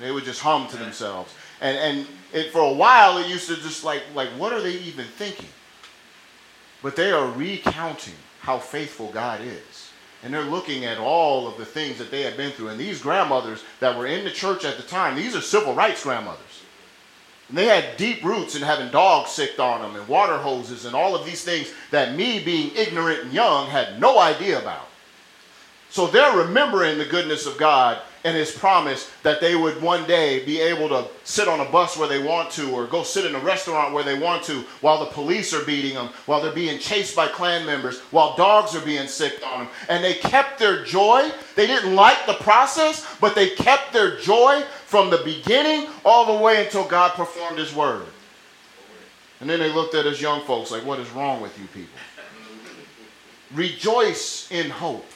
they would just hum to themselves. And and it, for a while, it used to just like like what are they even thinking? But they are recounting how faithful God is and they're looking at all of the things that they had been through. And these grandmothers that were in the church at the time, these are civil rights grandmothers. And they had deep roots in having dogs sicked on them and water hoses and all of these things that me, being ignorant and young, had no idea about. So they're remembering the goodness of God and his promise that they would one day be able to sit on a bus where they want to or go sit in a restaurant where they want to while the police are beating them, while they're being chased by Klan members, while dogs are being sicked on them. And they kept their joy. They didn't like the process, but they kept their joy from the beginning all the way until God performed his word. And then they looked at us young folks like, what is wrong with you people? Rejoice in hope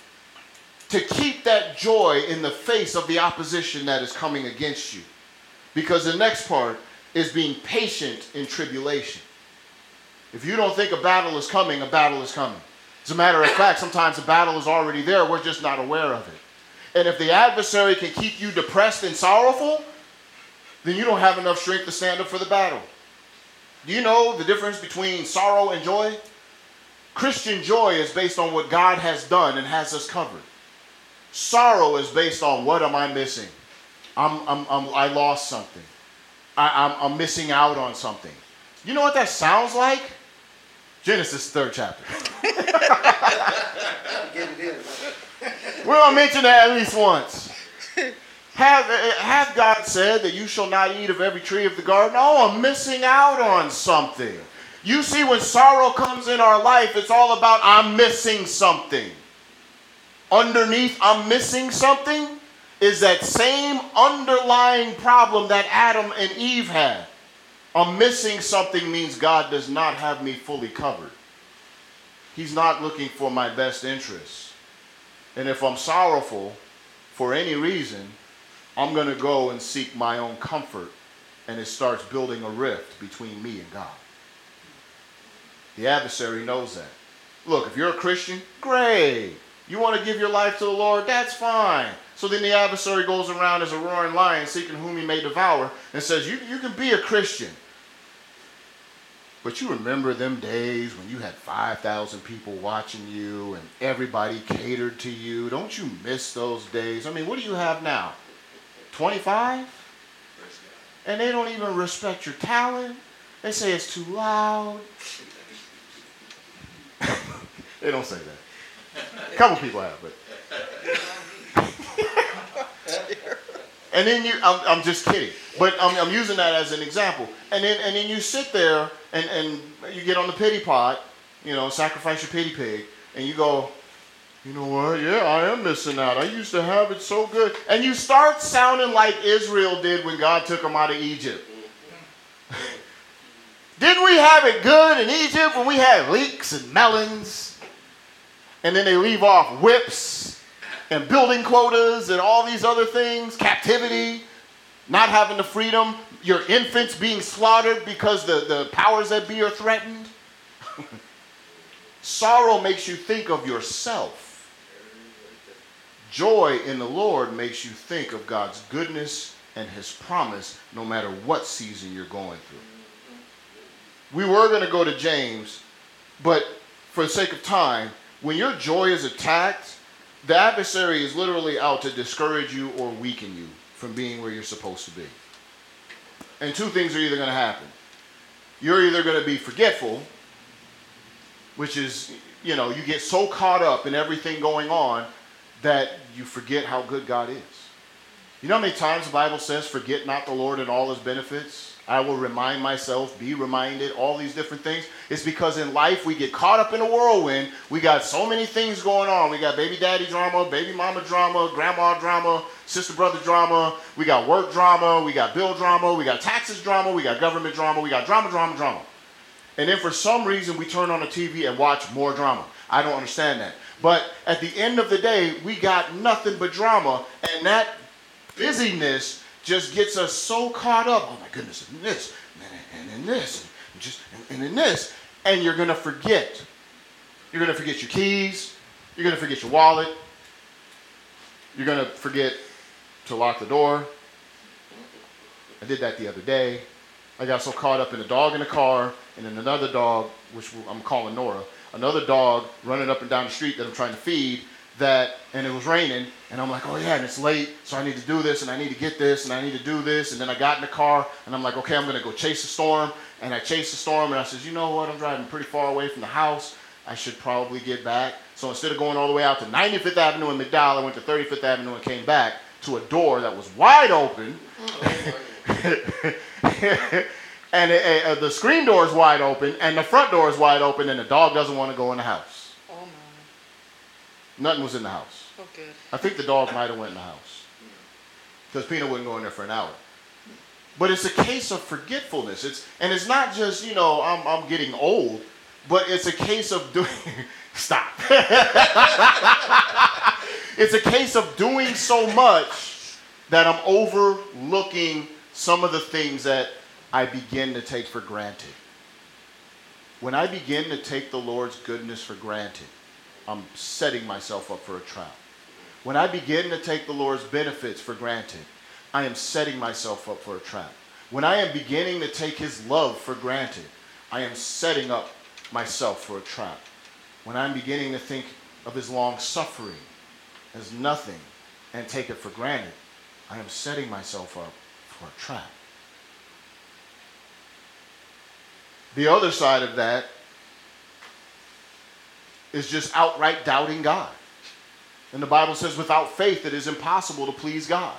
to keep that joy in the face of the opposition that is coming against you. Because the next part is being patient in tribulation. If you don't think a battle is coming, a battle is coming. As a matter of fact, sometimes the battle is already there, we're just not aware of it. And if the adversary can keep you depressed and sorrowful, then you don't have enough strength to stand up for the battle. Do you know the difference between sorrow and joy? Christian joy is based on what God has done and has us covered. Sorrow is based on what am I missing? I'm, I'm, I'm, I lost something. I, I'm, I'm missing out on something. You know what that sounds like? Genesis third chapter. We're gonna mention that at least once. Have, have God said that you shall not eat of every tree of the garden? Oh, I'm missing out on something. You see, when sorrow comes in our life, it's all about I'm missing something. Underneath, I'm missing something is that same underlying problem that Adam and Eve had. I'm missing something means God does not have me fully covered. He's not looking for my best interests. And if I'm sorrowful for any reason, I'm going to go and seek my own comfort, and it starts building a rift between me and God. The adversary knows that. Look, if you're a Christian, great. You want to give your life to the Lord, that's fine. So then the adversary goes around as a roaring lion, seeking whom he may devour, and says, You, you can be a Christian. But you remember them days when you had 5,000 people watching you and everybody catered to you. Don't you miss those days? I mean, what do you have now? 25? And they don't even respect your talent. They say it's too loud. they don't say that. A couple people have, but. and then you, I'm, I'm just kidding, but I'm, I'm using that as an example. And then, and then you sit there and, and you get on the pity pot, you know, sacrifice your pity pig, and you go, you know what? Yeah, I am missing out. I used to have it so good. And you start sounding like Israel did when God took them out of Egypt. Didn't we have it good in Egypt when we had leeks and melons? And then they leave off whips and building quotas and all these other things, captivity, not having the freedom, your infants being slaughtered because the, the powers that be are threatened. Sorrow makes you think of yourself. Joy in the Lord makes you think of God's goodness and His promise no matter what season you're going through. We were going to go to James, but for the sake of time, when your joy is attacked, the adversary is literally out to discourage you or weaken you from being where you're supposed to be. And two things are either going to happen. You're either going to be forgetful, which is, you know, you get so caught up in everything going on that you forget how good God is. You know how many times the Bible says, forget not the Lord and all his benefits? I will remind myself, be reminded, all these different things. It's because in life we get caught up in a whirlwind. We got so many things going on. We got baby daddy drama, baby mama drama, grandma drama, sister brother drama. We got work drama. We got bill drama. We got taxes drama. We got government drama. We got drama, drama, drama. And then for some reason we turn on the TV and watch more drama. I don't understand that. But at the end of the day, we got nothing but drama. And that busyness just gets us so caught up. Oh my goodness, and this, and then this, and just and this, and you're gonna forget. You're gonna forget your keys. You're gonna forget your wallet. You're gonna forget to lock the door. I did that the other day. I got so caught up in a dog in a car, and then another dog, which I'm calling Nora, another dog running up and down the street that I'm trying to feed. That and it was raining, and I'm like, oh yeah, and it's late, so I need to do this, and I need to get this, and I need to do this, and then I got in the car, and I'm like, okay, I'm gonna go chase the storm, and I chased the storm, and I says, you know what, I'm driving pretty far away from the house, I should probably get back. So instead of going all the way out to 95th Avenue in McDowell, I went to 35th Avenue and came back to a door that was wide open. and it, uh, the screen door is wide open, and the front door is wide open, and the dog doesn't want to go in the house. Nothing was in the house. Oh good. I think the dog might have went in the house because Pina wouldn't go in there for an hour. But it's a case of forgetfulness. It's and it's not just you know I'm I'm getting old, but it's a case of doing. Stop. it's a case of doing so much that I'm overlooking some of the things that I begin to take for granted. When I begin to take the Lord's goodness for granted, I'm setting myself up for a trap. When I begin to take the Lord's benefits for granted, I am setting myself up for a trap. When I am beginning to take his love for granted, I am setting up myself for a trap. When I'm beginning to think of his long suffering as nothing and take it for granted, I am setting myself up for a trap. The other side of that is just outright doubting God. And the Bible says, without faith, it is impossible to please God.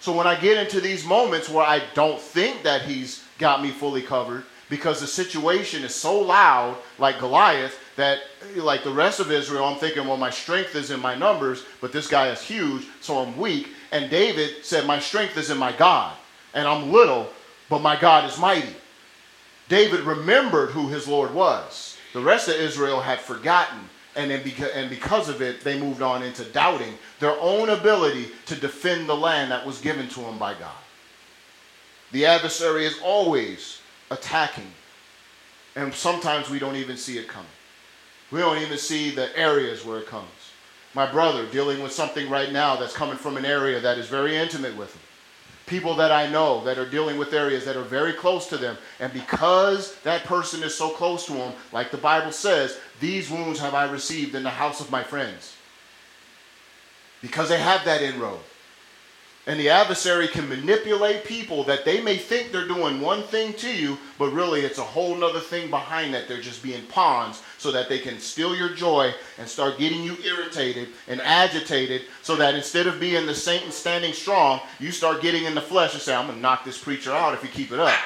So when I get into these moments where I don't think that He's got me fully covered, because the situation is so loud, like Goliath, that like the rest of Israel, I'm thinking, well, my strength is in my numbers, but this guy is huge, so I'm weak. And David said, my strength is in my God, and I'm little, but my God is mighty. David remembered who his Lord was. The rest of Israel had forgotten, and, then beca- and because of it, they moved on into doubting their own ability to defend the land that was given to them by God. The adversary is always attacking, and sometimes we don't even see it coming. We don't even see the areas where it comes. My brother dealing with something right now that's coming from an area that is very intimate with him people that I know that are dealing with areas that are very close to them. And because that person is so close to them, like the Bible says, these wounds have I received in the house of my friends. Because they have that inroad. And the adversary can manipulate people that they may think they're doing one thing to you, but really it's a whole nother thing behind that. They're just being pawns so that they can steal your joy and start getting you irritated and agitated so that instead of being the saint and standing strong, you start getting in the flesh and say, I'm going to knock this preacher out if you keep it up.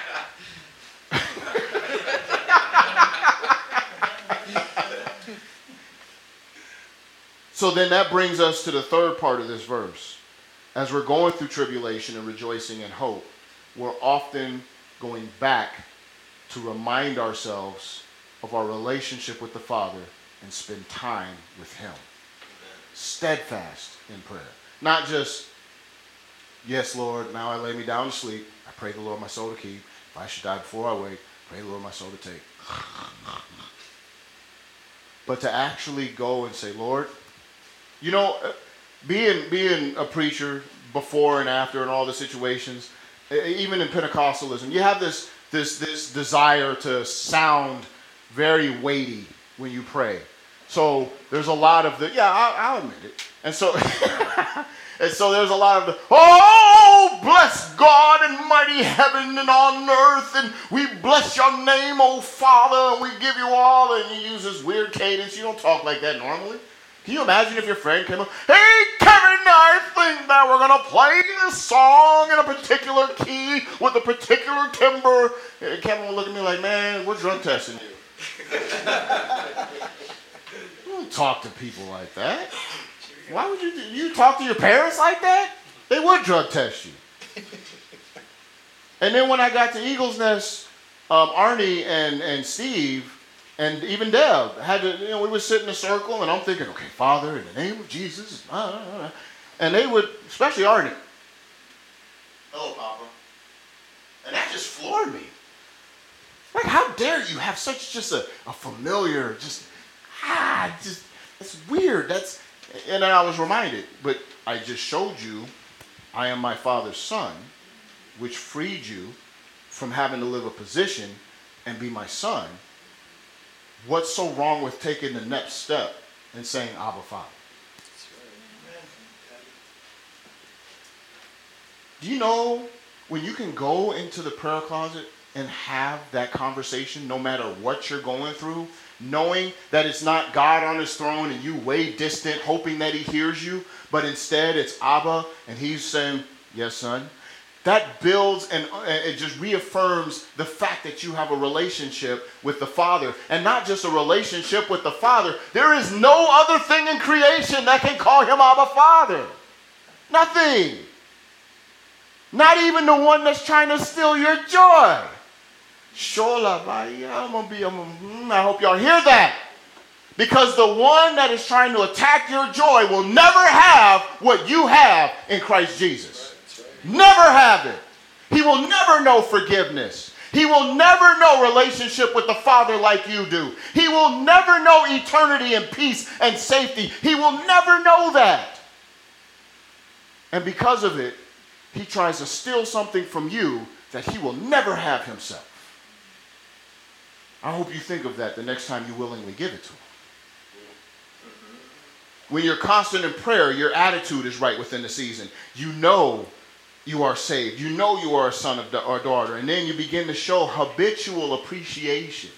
so then that brings us to the third part of this verse as we're going through tribulation and rejoicing and hope, we're often going back to remind ourselves of our relationship with the Father and spend time with Him. Steadfast in prayer. Not just, yes, Lord, now I lay me down to sleep. I pray the Lord my soul to keep. If I should die before I wake, pray the Lord my soul to take. But to actually go and say, Lord, you know, being being a preacher before and after and all the situations, even in Pentecostalism, you have this this this desire to sound very weighty when you pray. So there's a lot of the yeah, I'll, I'll admit it, and so and so there's a lot of the oh bless God and mighty heaven and on earth, and we bless your name, oh Father, and we give you all, and you use this weird cadence. You don't talk like that normally. Can you imagine if your friend came up, hey, Kevin, I think that we're to play this song in a particular key with a particular timbre. And Kevin would look at me like, man, we're drug testing you. you don't talk to people like that. Why would you, you talk to your parents like that? They would drug test you. And then when I got to Eagles Nest, um, Arnie and, and Steve, and even Deb had to, you know, we would sit in a circle, and I'm thinking, okay, Father, in the name of Jesus, and they would, especially Arnie, hello, Papa, and that just floored me. Like, how dare you have such just a, a familiar, just ah, just it's weird. That's, and then I was reminded, but I just showed you, I am my Father's son, which freed you from having to live a position and be my son What's so wrong with taking the next step and saying, Abba, Father? Do you know when you can go into the prayer closet and have that conversation no matter what you're going through, knowing that it's not God on his throne and you way distant, hoping that he hears you, but instead it's Abba and he's saying, Yes, son, that builds and it just reaffirms the fact that you have a relationship with the Father. And not just a relationship with the Father, there is no other thing in creation that can call him Abba Father. Nothing. Not even the one that's trying to steal your joy. Shola, I'm gonna be, I'm gonna, hmm, I hope y'all hear that. Because the one that is trying to attack your joy will never have what you have in Christ Jesus. Never have it. He will never know forgiveness. He will never know relationship with the Father like you do. He will never know eternity and peace and safety. He will never know that. And because of it, he tries to steal something from you that he will never have himself. I hope you think of that the next time you willingly give it to him. When you're constant in prayer, your attitude is right within the season. You know you are saved. You know you are a son of or daughter. And then you begin to show habitual appreciation.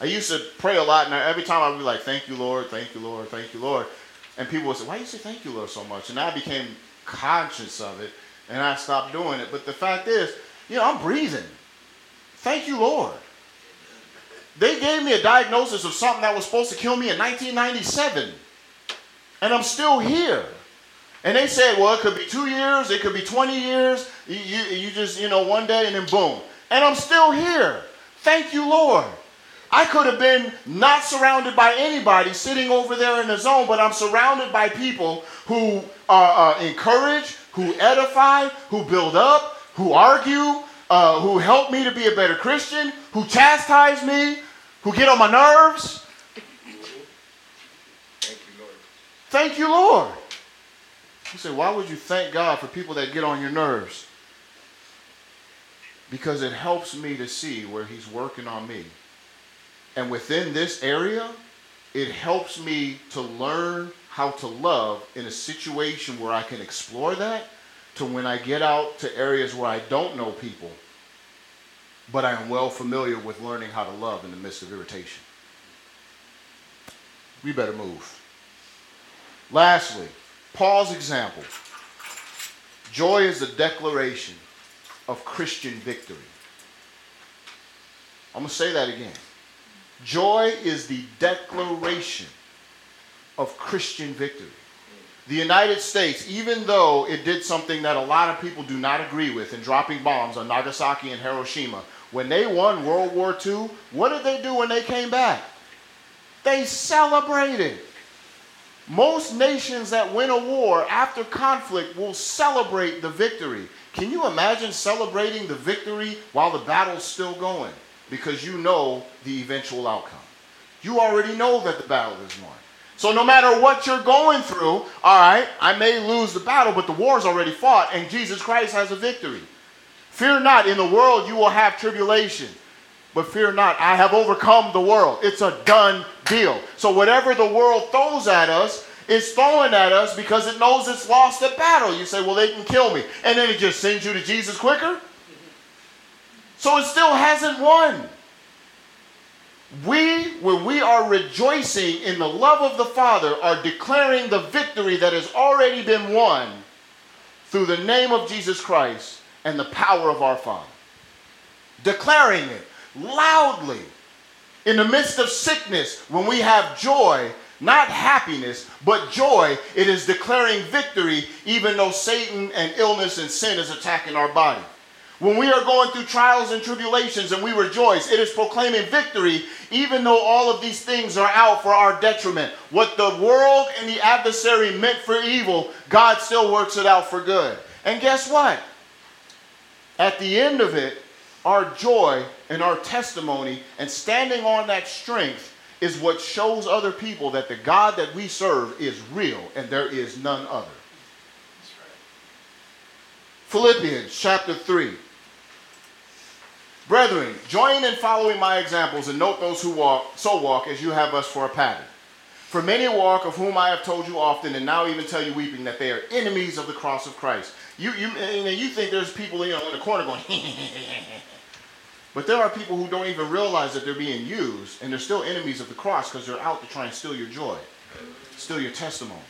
I used to pray a lot, and every time I would be like, Thank you, Lord, thank you, Lord, thank you, Lord. And people would say, Why do you say thank you, Lord, so much? And I became conscious of it, and I stopped doing it. But the fact is, you know, I'm breathing. Thank you, Lord. They gave me a diagnosis of something that was supposed to kill me in 1997 and I'm still here. And they said, well, it could be two years, it could be 20 years. You, you, you just, you know, one day and then boom. And I'm still here. Thank you, Lord. I could have been not surrounded by anybody sitting over there in the zone, but I'm surrounded by people who uh, encourage, who edify, who build up, who argue, uh, who help me to be a better Christian, who chastise me, who get on my nerves. Thank you, Lord. Thank you say, why would you thank God for people that get on your nerves? Because it helps me to see where He's working on me. And within this area, it helps me to learn how to love in a situation where I can explore that to when I get out to areas where I don't know people, but I am well familiar with learning how to love in the midst of irritation. We better move. Lastly, Paul's example. Joy is the declaration of Christian victory. I'm going to say that again. Joy is the declaration of Christian victory. The United States, even though it did something that a lot of people do not agree with in dropping bombs on Nagasaki and Hiroshima, when they won World War II, what did they do when they came back? They celebrated. Most nations that win a war after conflict will celebrate the victory. Can you imagine celebrating the victory while the battle's still going? Because you know the eventual outcome. You already know that the battle is won. So no matter what you're going through, all right, I may lose the battle, but the war's already fought, and Jesus Christ has a victory. Fear not, in the world you will have tribulation. But fear not, I have overcome the world. It's a done deal. So whatever the world throws at us, it's throwing at us because it knows it's lost a battle. You say, well, they can kill me. And then it just sends you to Jesus quicker. So it still hasn't won. We, when we are rejoicing in the love of the Father, are declaring the victory that has already been won through the name of Jesus Christ and the power of our Father. Declaring it loudly. In the midst of sickness, when we have joy, not happiness, but joy, it is declaring victory even though Satan and illness and sin is attacking our body. When we are going through trials and tribulations and we rejoice, it is proclaiming victory even though all of these things are out for our detriment. What the world and the adversary meant for evil, God still works it out for good. And guess what? At the end of it, our joy and our testimony and standing on that strength is what shows other people that the God that we serve is real and there is none other. Philippians chapter 3. Brethren, join in following my examples and note those who walk, so walk as you have us for a pattern. For many walk, of whom I have told you often, and now even tell you weeping, that they are enemies of the cross of Christ. You, you, you think there's people you know, in the corner going, But there are people who don't even realize that they're being used, and they're still enemies of the cross because they're out to try and steal your joy, steal your testimony.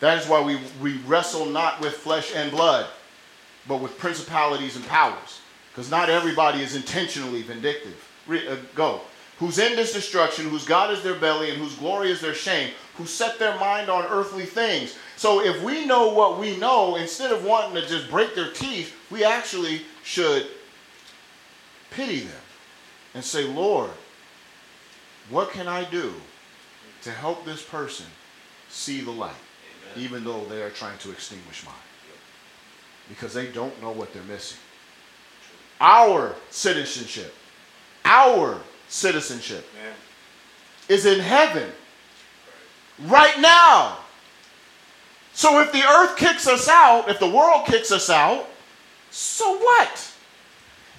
That is why we, we wrestle not with flesh and blood, but with principalities and powers. Because not everybody is intentionally vindictive. Re, uh, go. Who's in this destruction, whose God is their belly, and whose glory is their shame, who set their mind on earthly things. So if we know what we know, instead of wanting to just break their teeth, we actually should pity them and say, Lord, what can I do to help this person see the light, Amen. even though they are trying to extinguish mine? Because they don't know what they're missing. Our citizenship, our citizenship Amen. is in heaven right now. So if the earth kicks us out, if the world kicks us out, so what?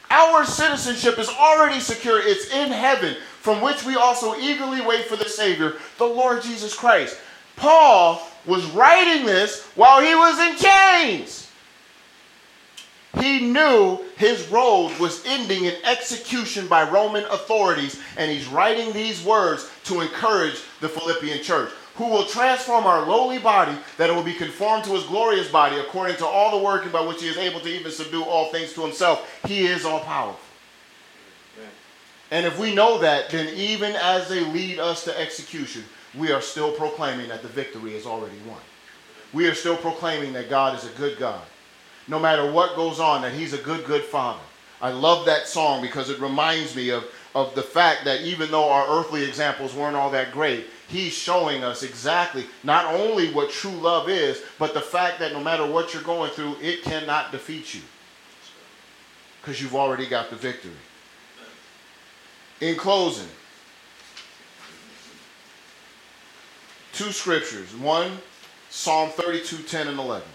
Our citizenship is already secure. It's in heaven, from which we also eagerly wait for the Savior, the Lord Jesus Christ. Paul was writing this while he was in chains. He knew his road was ending in execution by Roman authorities, and he's writing these words to encourage the Philippian church, who will transform our lowly body that it will be conformed to his glorious body according to all the working by which he is able to even subdue all things to himself. He is all powerful. And if we know that, then even as they lead us to execution, we are still proclaiming that the victory is already won. We are still proclaiming that God is a good God no matter what goes on, that he's a good, good father. I love that song because it reminds me of, of the fact that even though our earthly examples weren't all that great, he's showing us exactly not only what true love is, but the fact that no matter what you're going through, it cannot defeat you because you've already got the victory. In closing, two scriptures. One, Psalm 32, 10 and 11.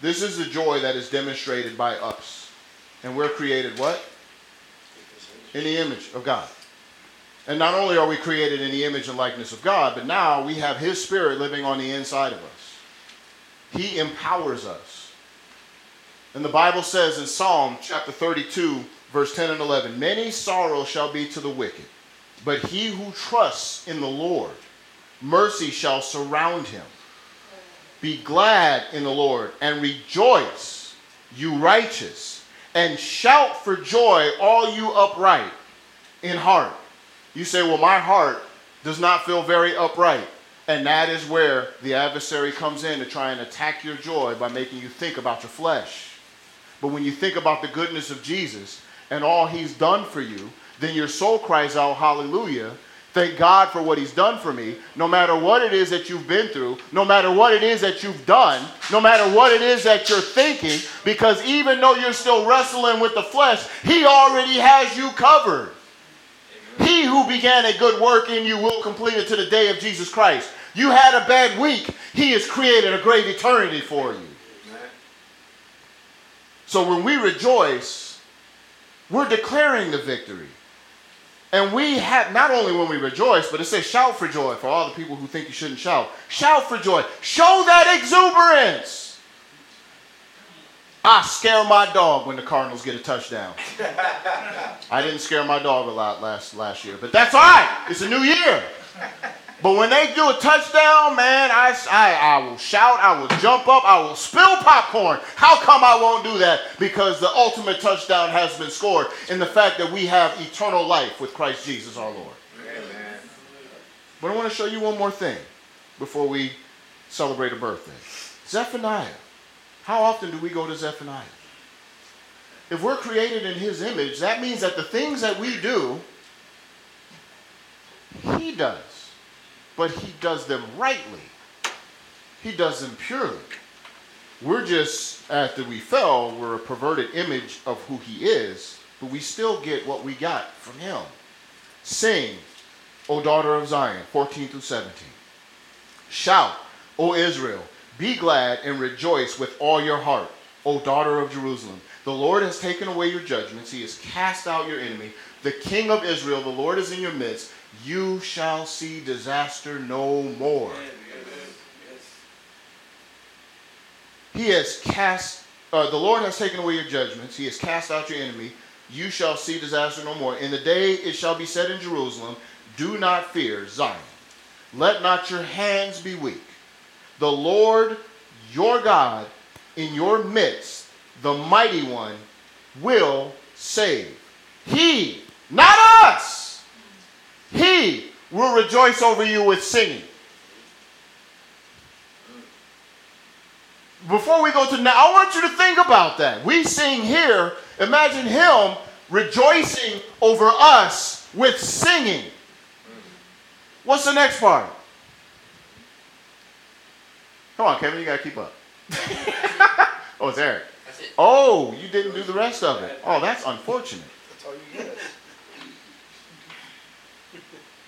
This is the joy that is demonstrated by us. And we're created what? In the image of God. And not only are we created in the image and likeness of God, but now we have His Spirit living on the inside of us. He empowers us. And the Bible says in Psalm chapter 32, verse 10 and 11 Many sorrows shall be to the wicked, but he who trusts in the Lord, mercy shall surround him. Be glad in the Lord and rejoice, you righteous, and shout for joy, all you upright in heart. You say, Well, my heart does not feel very upright. And that is where the adversary comes in to try and attack your joy by making you think about your flesh. But when you think about the goodness of Jesus and all he's done for you, then your soul cries out, Hallelujah, Thank God for what He's done for me. No matter what it is that you've been through, no matter what it is that you've done, no matter what it is that you're thinking, because even though you're still wrestling with the flesh, He already has you covered. He who began a good work in you will complete it to the day of Jesus Christ. You had a bad week, He has created a great eternity for you. So when we rejoice, we're declaring the victory. And we have, not only when we rejoice, but it says shout for joy for all the people who think you shouldn't shout. Shout for joy. Show that exuberance. I scare my dog when the Cardinals get a touchdown. I didn't scare my dog a lot last, last year, but that's all right. It's a new year. But when they do a touchdown, man, I, I, I will shout, I will jump up, I will spill popcorn. How come I won't do that? Because the ultimate touchdown has been scored in the fact that we have eternal life with Christ Jesus our Lord. Amen. But I want to show you one more thing before we celebrate a birthday. Zephaniah. How often do we go to Zephaniah? If we're created in his image, that means that the things that we do, he does but he does them rightly. He does them purely. We're just, after we fell, we're a perverted image of who he is, but we still get what we got from him. Sing, O daughter of Zion, 14 through 17. Shout, O Israel, be glad and rejoice with all your heart, O daughter of Jerusalem. The Lord has taken away your judgments, he has cast out your enemy. The King of Israel, the Lord is in your midst you shall see disaster no more. He has cast, uh, the Lord has taken away your judgments. He has cast out your enemy. You shall see disaster no more. In the day it shall be said in Jerusalem, Do not fear, Zion. Let not your hands be weak. The Lord your God in your midst, the mighty one, will save. He, not us he will rejoice over you with singing. Before we go to now, I want you to think about that. We sing here. Imagine him rejoicing over us with singing. What's the next part? Come on, Kevin, you got to keep up. oh, it's Eric. Oh, you didn't do the rest of it. Oh, that's unfortunate. That's all you get.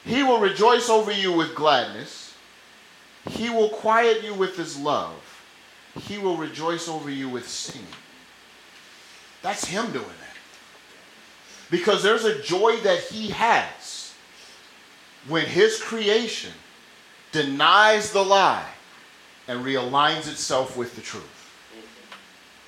He will rejoice over you with gladness. He will quiet you with his love. He will rejoice over you with singing. That's him doing that. Because there's a joy that he has when his creation denies the lie and realigns itself with the truth.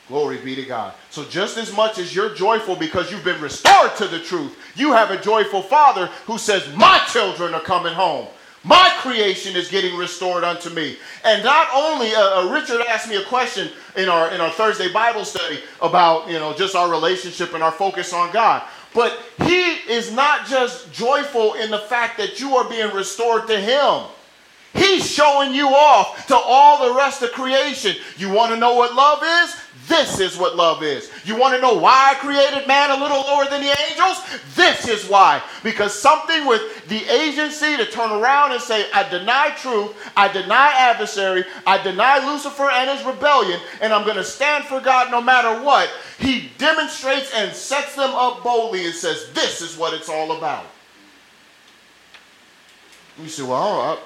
Glory be to God. So, just as much as you're joyful because you've been restored to the truth, you have a joyful father who says, My children are coming home. My creation is getting restored unto me. And not only, uh, uh, Richard asked me a question in our, in our Thursday Bible study about, you know, just our relationship and our focus on God. But he is not just joyful in the fact that you are being restored to him. He's showing you off to all the rest of creation. You want to know what love is? This is what love is. You want to know why I created man a little lower than the angels? This is why. Because something with the agency to turn around and say, I deny truth, I deny adversary, I deny Lucifer and his rebellion, and I'm going to stand for God no matter what. He demonstrates and sets them up boldly and says, This is what it's all about. You say, Well, I,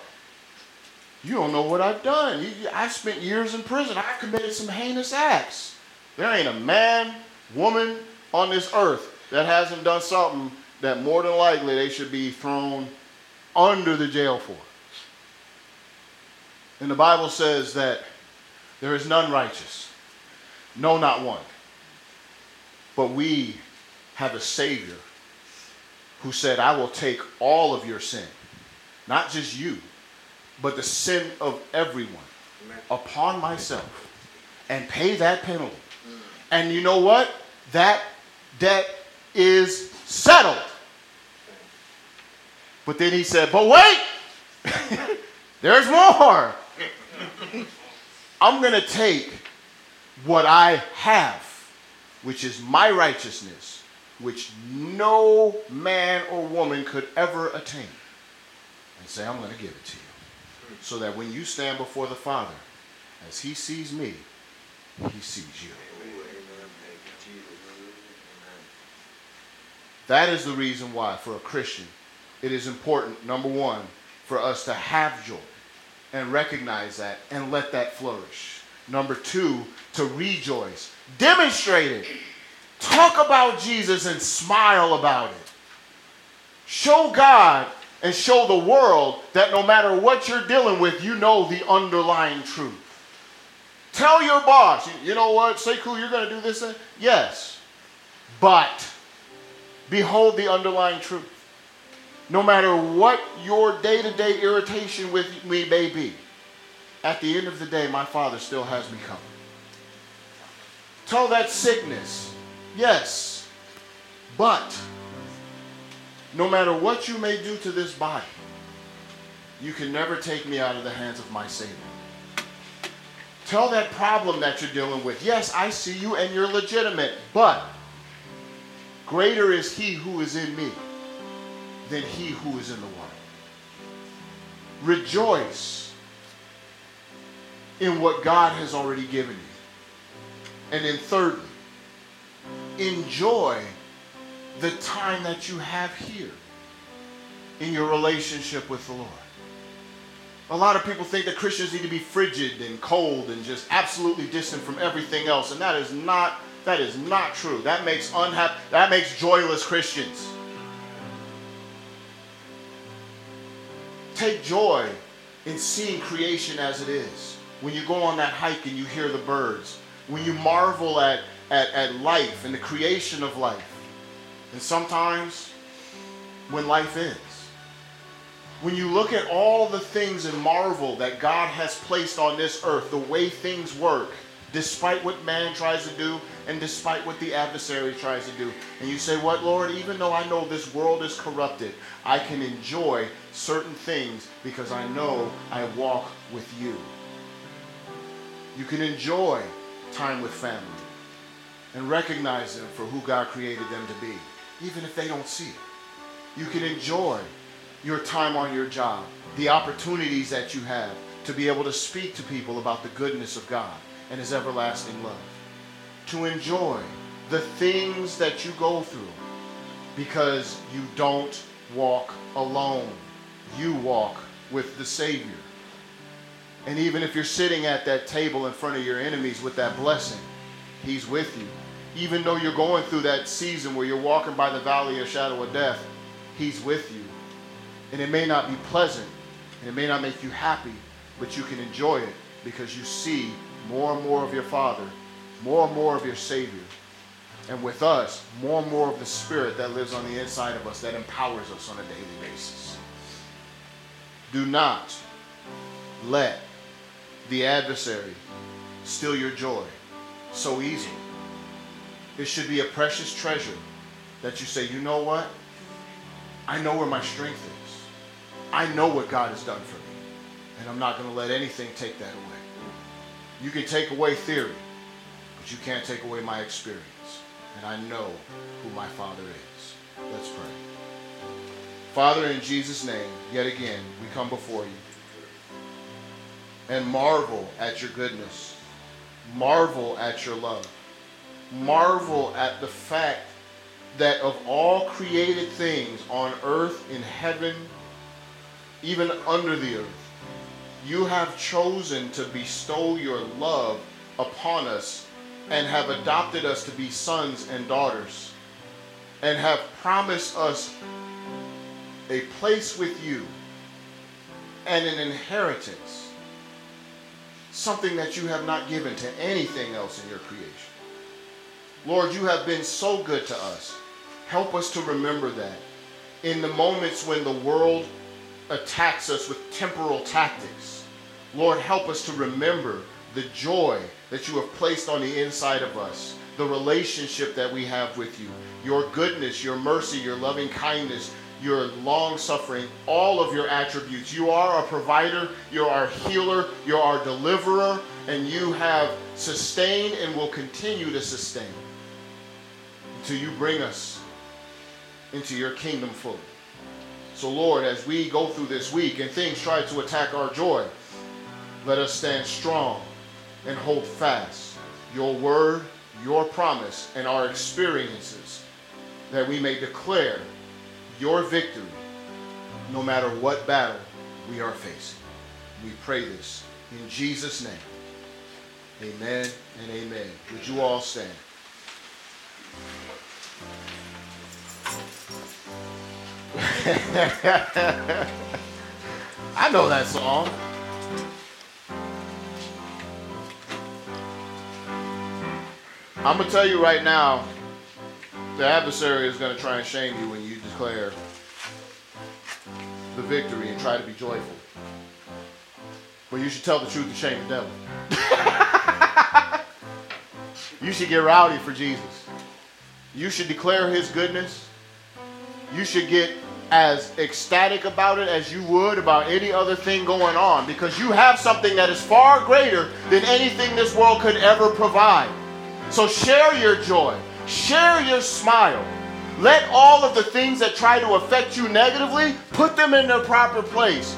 you don't know what I've done. You, I spent years in prison. I've committed some heinous acts. There ain't a man, woman on this earth that hasn't done something that more than likely they should be thrown under the jail for. And the Bible says that there is none righteous, no, not one. But we have a Savior who said, I will take all of your sin, not just you but the sin of everyone upon myself and pay that penalty. And you know what? That debt is settled. But then he said, But wait, there's more. I'm going to take what I have, which is my righteousness, which no man or woman could ever attain, and say, I'm going to give it to you so that when you stand before the Father, as He sees me, He sees you. That is the reason why, for a Christian, it is important, number one, for us to have joy and recognize that and let that flourish. Number two, to rejoice. Demonstrate it. Talk about Jesus and smile about it. Show God and show the world that no matter what you're dealing with, you know the underlying truth. Tell your boss, you know what, Sekou, you're going to do this. Yes. But behold the underlying truth. No matter what your day to day irritation with me may be, at the end of the day, my Father still has me covered. Tell that sickness, yes, but no matter what you may do to this body, you can never take me out of the hands of my Savior. Tell that problem that you're dealing with, yes, I see you and you're legitimate, but greater is He who is in me than He who is in the world. Rejoice in what God has already given you. And then, thirdly, enjoy the time that you have here in your relationship with the Lord. A lot of people think that Christians need to be frigid and cold and just absolutely distant from everything else, and that is not that is not true. That makes unhappy that makes joyless Christians. Take joy in seeing creation as it is. When you go on that hike and you hear the birds, when you marvel at, at, at life and the creation of life, and sometimes when life ends. When you look at all the things and marvel that God has placed on this earth, the way things work, despite what man tries to do and despite what the adversary tries to do. And you say, What, Lord, even though I know this world is corrupted, I can enjoy certain things because I know I walk with you. You can enjoy time with family and recognize them for who God created them to be even if they don't see it. You can enjoy your time on your job, the opportunities that you have to be able to speak to people about the goodness of God and His everlasting love. To enjoy the things that you go through because you don't walk alone. You walk with the Savior. And even if you're sitting at that table in front of your enemies with that blessing, He's with you. Even though you're going through that season where you're walking by the valley of shadow of death, He's with you. And it may not be pleasant, and it may not make you happy, but you can enjoy it because you see more and more of your Father, more and more of your Savior. And with us, more and more of the Spirit that lives on the inside of us that empowers us on a daily basis. Do not let the adversary steal your joy so easily. It should be a precious treasure that you say, you know what? I know where my strength is. I know what God has done for me. And I'm not going to let anything take that away. You can take away theory, but you can't take away my experience. And I know who my Father is. Let's pray. Father, in Jesus' name, yet again, we come before you and marvel at your goodness, marvel at your love, marvel at the fact that of all created things on earth, in heaven, even under the earth, you have chosen to bestow your love upon us and have adopted us to be sons and daughters and have promised us a place with you and an inheritance, something that you have not given to anything else in your creation. Lord, you have been so good to us. Help us to remember that in the moments when the world attacks us with temporal tactics. Lord, help us to remember the joy that you have placed on the inside of us, the relationship that we have with you, your goodness, your mercy, your loving kindness, your long suffering, all of your attributes. You are our provider, you're our healer, you're our deliverer, and you have sustained and will continue to sustain until you bring us into your kingdom fully. So, Lord, as we go through this week and things try to attack our joy, let us stand strong and hold fast your word, your promise, and our experiences that we may declare your victory no matter what battle we are facing. We pray this in Jesus' name. Amen and amen. Would you all stand? I know that song. I'm going to tell you right now, the adversary is going to try and shame you when you declare the victory and try to be joyful. But you should tell the truth and shame the devil. you should get rowdy for Jesus. You should declare his goodness. You should get as ecstatic about it as you would about any other thing going on because you have something that is far greater than anything this world could ever provide. So share your joy, share your smile. Let all of the things that try to affect you negatively, put them in their proper place.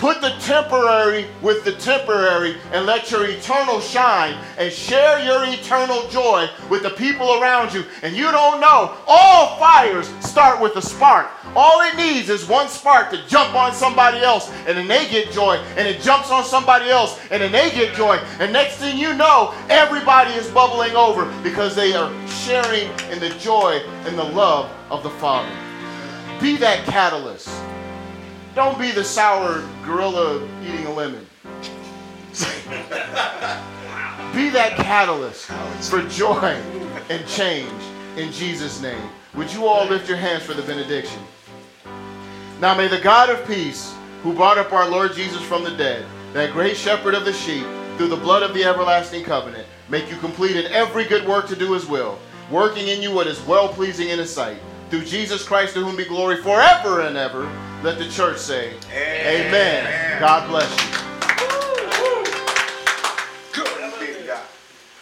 Put the temporary with the temporary and let your eternal shine and share your eternal joy with the people around you. And you don't know, all fires start with a spark. All it needs is one spark to jump on somebody else and then they get joy. And it jumps on somebody else and then they get joy. And next thing you know, everybody is bubbling over because they are sharing in the joy and the love of the Father. Be that catalyst. Don't be the sour gorilla eating a lemon. be that catalyst for joy and change in Jesus' name. Would you all lift your hands for the benediction? Now may the God of peace, who brought up our Lord Jesus from the dead, that great shepherd of the sheep, through the blood of the everlasting covenant, make you complete in every good work to do his will, working in you what is well pleasing in his sight. Through Jesus Christ, to whom be glory forever and ever. Let the church say, Amen. Amen. God bless you.